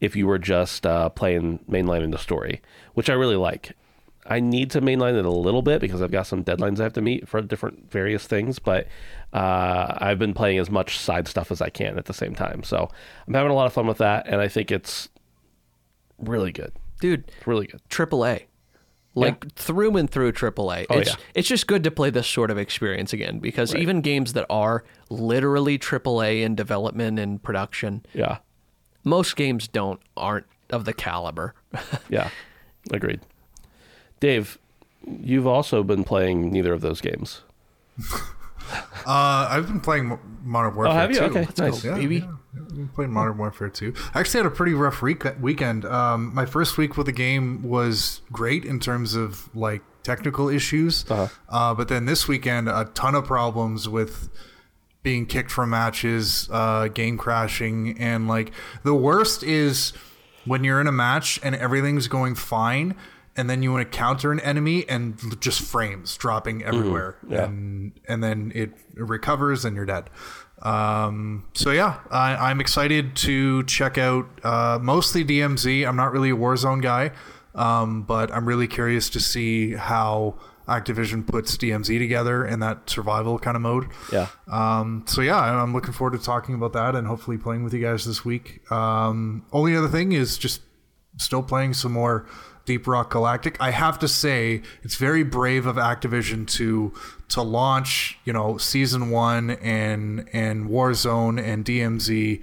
if you were just uh, playing mainlining the story, which I really like. I need to mainline it a little bit because I've got some deadlines I have to meet for different various things, but uh, I've been playing as much side stuff as I can at the same time. So I'm having a lot of fun with that, and I think it's really good. Dude, It's really good. AAA. Like through and through AAA. Oh, it's yeah. it's just good to play this sort of experience again because even games that are literally AAA in development and production, Yeah. most games don't aren't of the caliber. Yeah. Agreed. Dave, you've also been playing neither of those games. Uh, I've been playing Modern Warfare. Oh, have you? 2. Okay, nice. Yeah, baby. yeah. I've been playing Modern Warfare 2. I actually had a pretty rough week- weekend. Um, my first week with the game was great in terms of like technical issues, Uh-huh. uh, but then this weekend a ton of problems with being kicked from matches, uh, game crashing, and like the worst is when you're in a match and everything's going fine, and then you want to counter an enemy and just frames dropping everywhere, yeah. and and then it recovers and you're dead. Um, so yeah, I, I'm excited to check out uh, mostly DMZ. I'm not really a Warzone guy, um, but I'm really curious to see how Activision puts DMZ together in that survival kind of mode. Yeah. Um, so yeah, I'm looking forward to talking about that and hopefully playing with you guys this week. Um, only other thing is just still playing some more Deep Rock Galactic. I have to say it's very brave of Activision to to launch, you know, season one and and Warzone and DMZ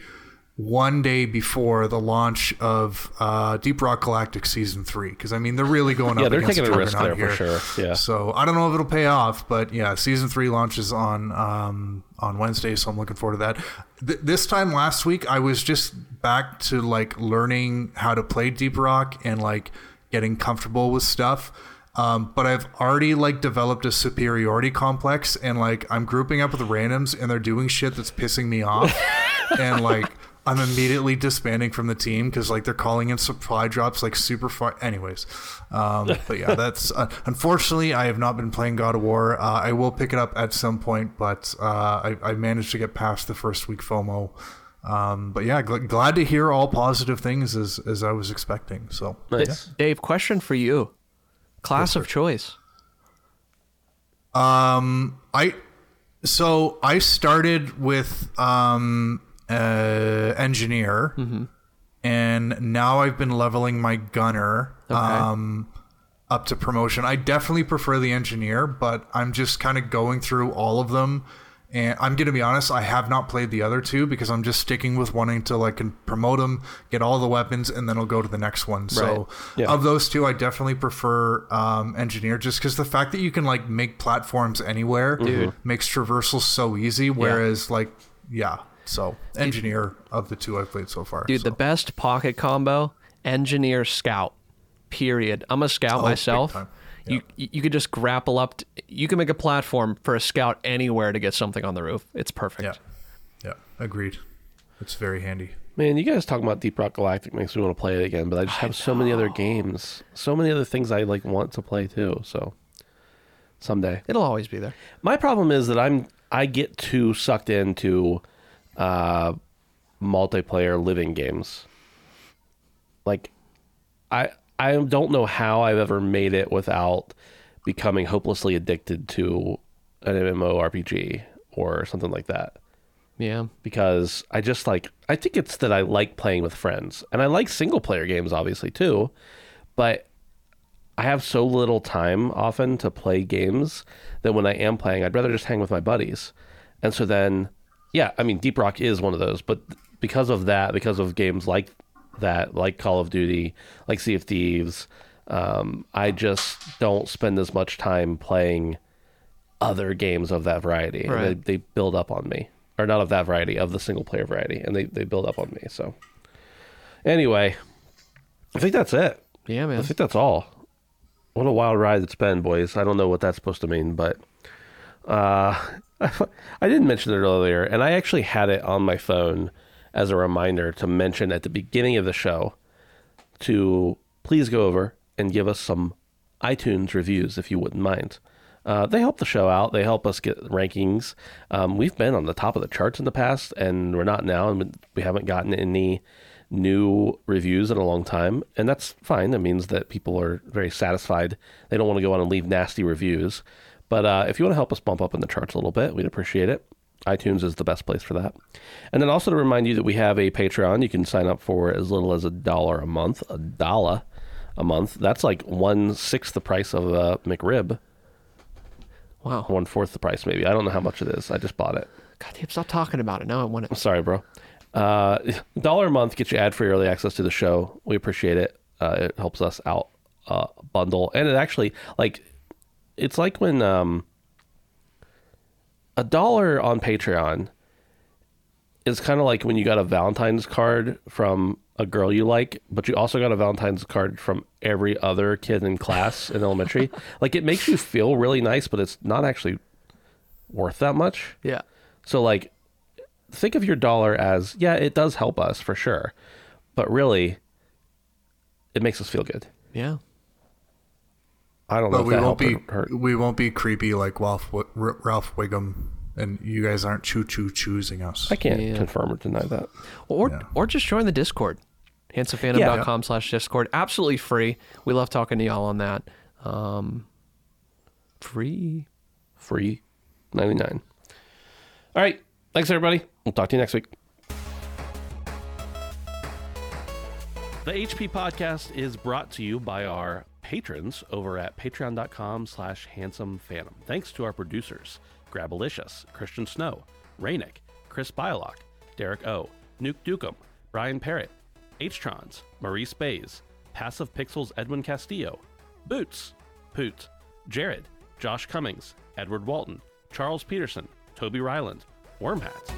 one day before the launch of uh, Deep Rock Galactic season three. Because I mean, they're really going Yeah, up they're against taking a risk there for sure. Yeah. So I don't know if it'll pay off, but yeah, season three launches on um, on Wednesday, so I'm looking forward to that. Th- this time last week, I was just back to like learning how to play Deep Rock and like getting comfortable with stuff. Um, but I've already like developed a superiority complex, and like I'm grouping up with randoms, and they're doing shit that's pissing me off, and like. I'm immediately disbanding from the team because like they're calling in supply drops like super far. Anyways, um, but yeah, that's uh, unfortunately I have not been playing God of War. Uh, I will pick it up at some point, but uh, I, I managed to get past the first week FOMO. Um, but yeah, gl- glad to hear all positive things as as I was expecting. So Nice. Dave, question for you. Class of choice. Um, I so I started with um uh engineer, and now I've been leveling my gunner um up to promotion. I definitely prefer the engineer, but I'm just kind of going through all of them. And I'm gonna be honest, I have not played the other two because I'm just sticking with wanting to like can promote them, get all the weapons, and then I'll go to the next one. So Yeah. of those two, I definitely prefer um, engineer, just because the fact that you can like make platforms anywhere makes traversal so easy. Whereas like yeah, so engineer of the two I've played so far. Dude, so. the best pocket combo, engineer scout. Period. I'm a scout Oh, big myself. Time. You you could just grapple up. t- you can make a platform for a scout anywhere to get something on the roof. It's perfect. yeah, yeah, agreed. It's very handy. Man, you guys talking about Deep Rock Galactic makes me want to play it again, but I just have so many other games, so many other things I like want to play too. So someday. It'll always be there. My problem is that I'm I get too sucked into uh, multiplayer living games. Like I I don't know how I've ever made it without becoming hopelessly addicted to an MMORPG or something like that Yeah. because I just like I think it's that I like playing with friends and I like single player games obviously too, but I have so little time often to play games that when I am playing, I'd rather just hang with my buddies. And so then, yeah, I mean, Deep Rock is one of those, but because of that, because of games like that, like Call of Duty, like Sea of Thieves, um, I just don't spend as much time playing other games of that variety. Right. they, they build up on me. Or not of that variety, of the single player variety. And they, they build up on me. So, anyway, I think that's it. Yeah, man. I think that's all. What a wild ride it's been, boys. I don't know what that's supposed to mean, but uh, I didn't mention it earlier, and I actually had it on my phone as a reminder to mention at the beginning of the show to please go over and give us some iTunes reviews if you wouldn't mind. Uh, they help the show out. They help us get rankings. Um, we've been on the top of the charts in the past, and we're not now, and we haven't gotten any new reviews in a long time, and that's fine. That means that people are very satisfied. They don't want to go on and leave nasty reviews. But uh, if you want to help us bump up in the charts a little bit, we'd appreciate it. iTunes is the best place for that. And then also to remind you that we have a Patreon. You can sign up for as little as a dollar a month. A dollar a month. That's like one sixth the price of a McRib. Wow. One fourth the price, maybe. I don't know how much it is. I just bought it. God damn, stop talking about it. Now I want I'm it. sorry, bro. Uh, dollar a month gets you ad free early access to the show. We appreciate it. Uh, it helps us out uh, bundle, and it actually like it's like when um, a dollar on Patreon is kind of like when you got a Valentine's card from a girl you like, but you also got a Valentine's card from every other kid in class in elementary. like it makes you feel really nice, but it's not actually worth that much. Yeah. So like think of your dollar as yeah, it does help us for sure. But really it makes us feel good. Yeah. I don't know But we won't be hurt. we won't be creepy like Ralph Ralph Wiggum, and you guys aren't choo choo choosing us. I can't Yeah. confirm or deny that. Or Yeah. or just join the Discord. handsomephantom.com slash discord. Absolutely free. We love talking to y'all on that. Um, free. Free 99. All right. Thanks everybody. We'll talk to you next week. The HP podcast is brought to you by our patrons over at patreon.com slash handsome phantom. Thanks to our producers, Grabalicious, Christian Snow, Rainick, Chris Bylock, Derek O, Nuke Dukem, Brian Parrott, H-Trons, Maurice Bays, Passive Pixels Edwin Castillo, Boots, Poot, Jared, Josh Cummings, Edward Walton, Charles Peterson, Toby Ryland, Wormhats,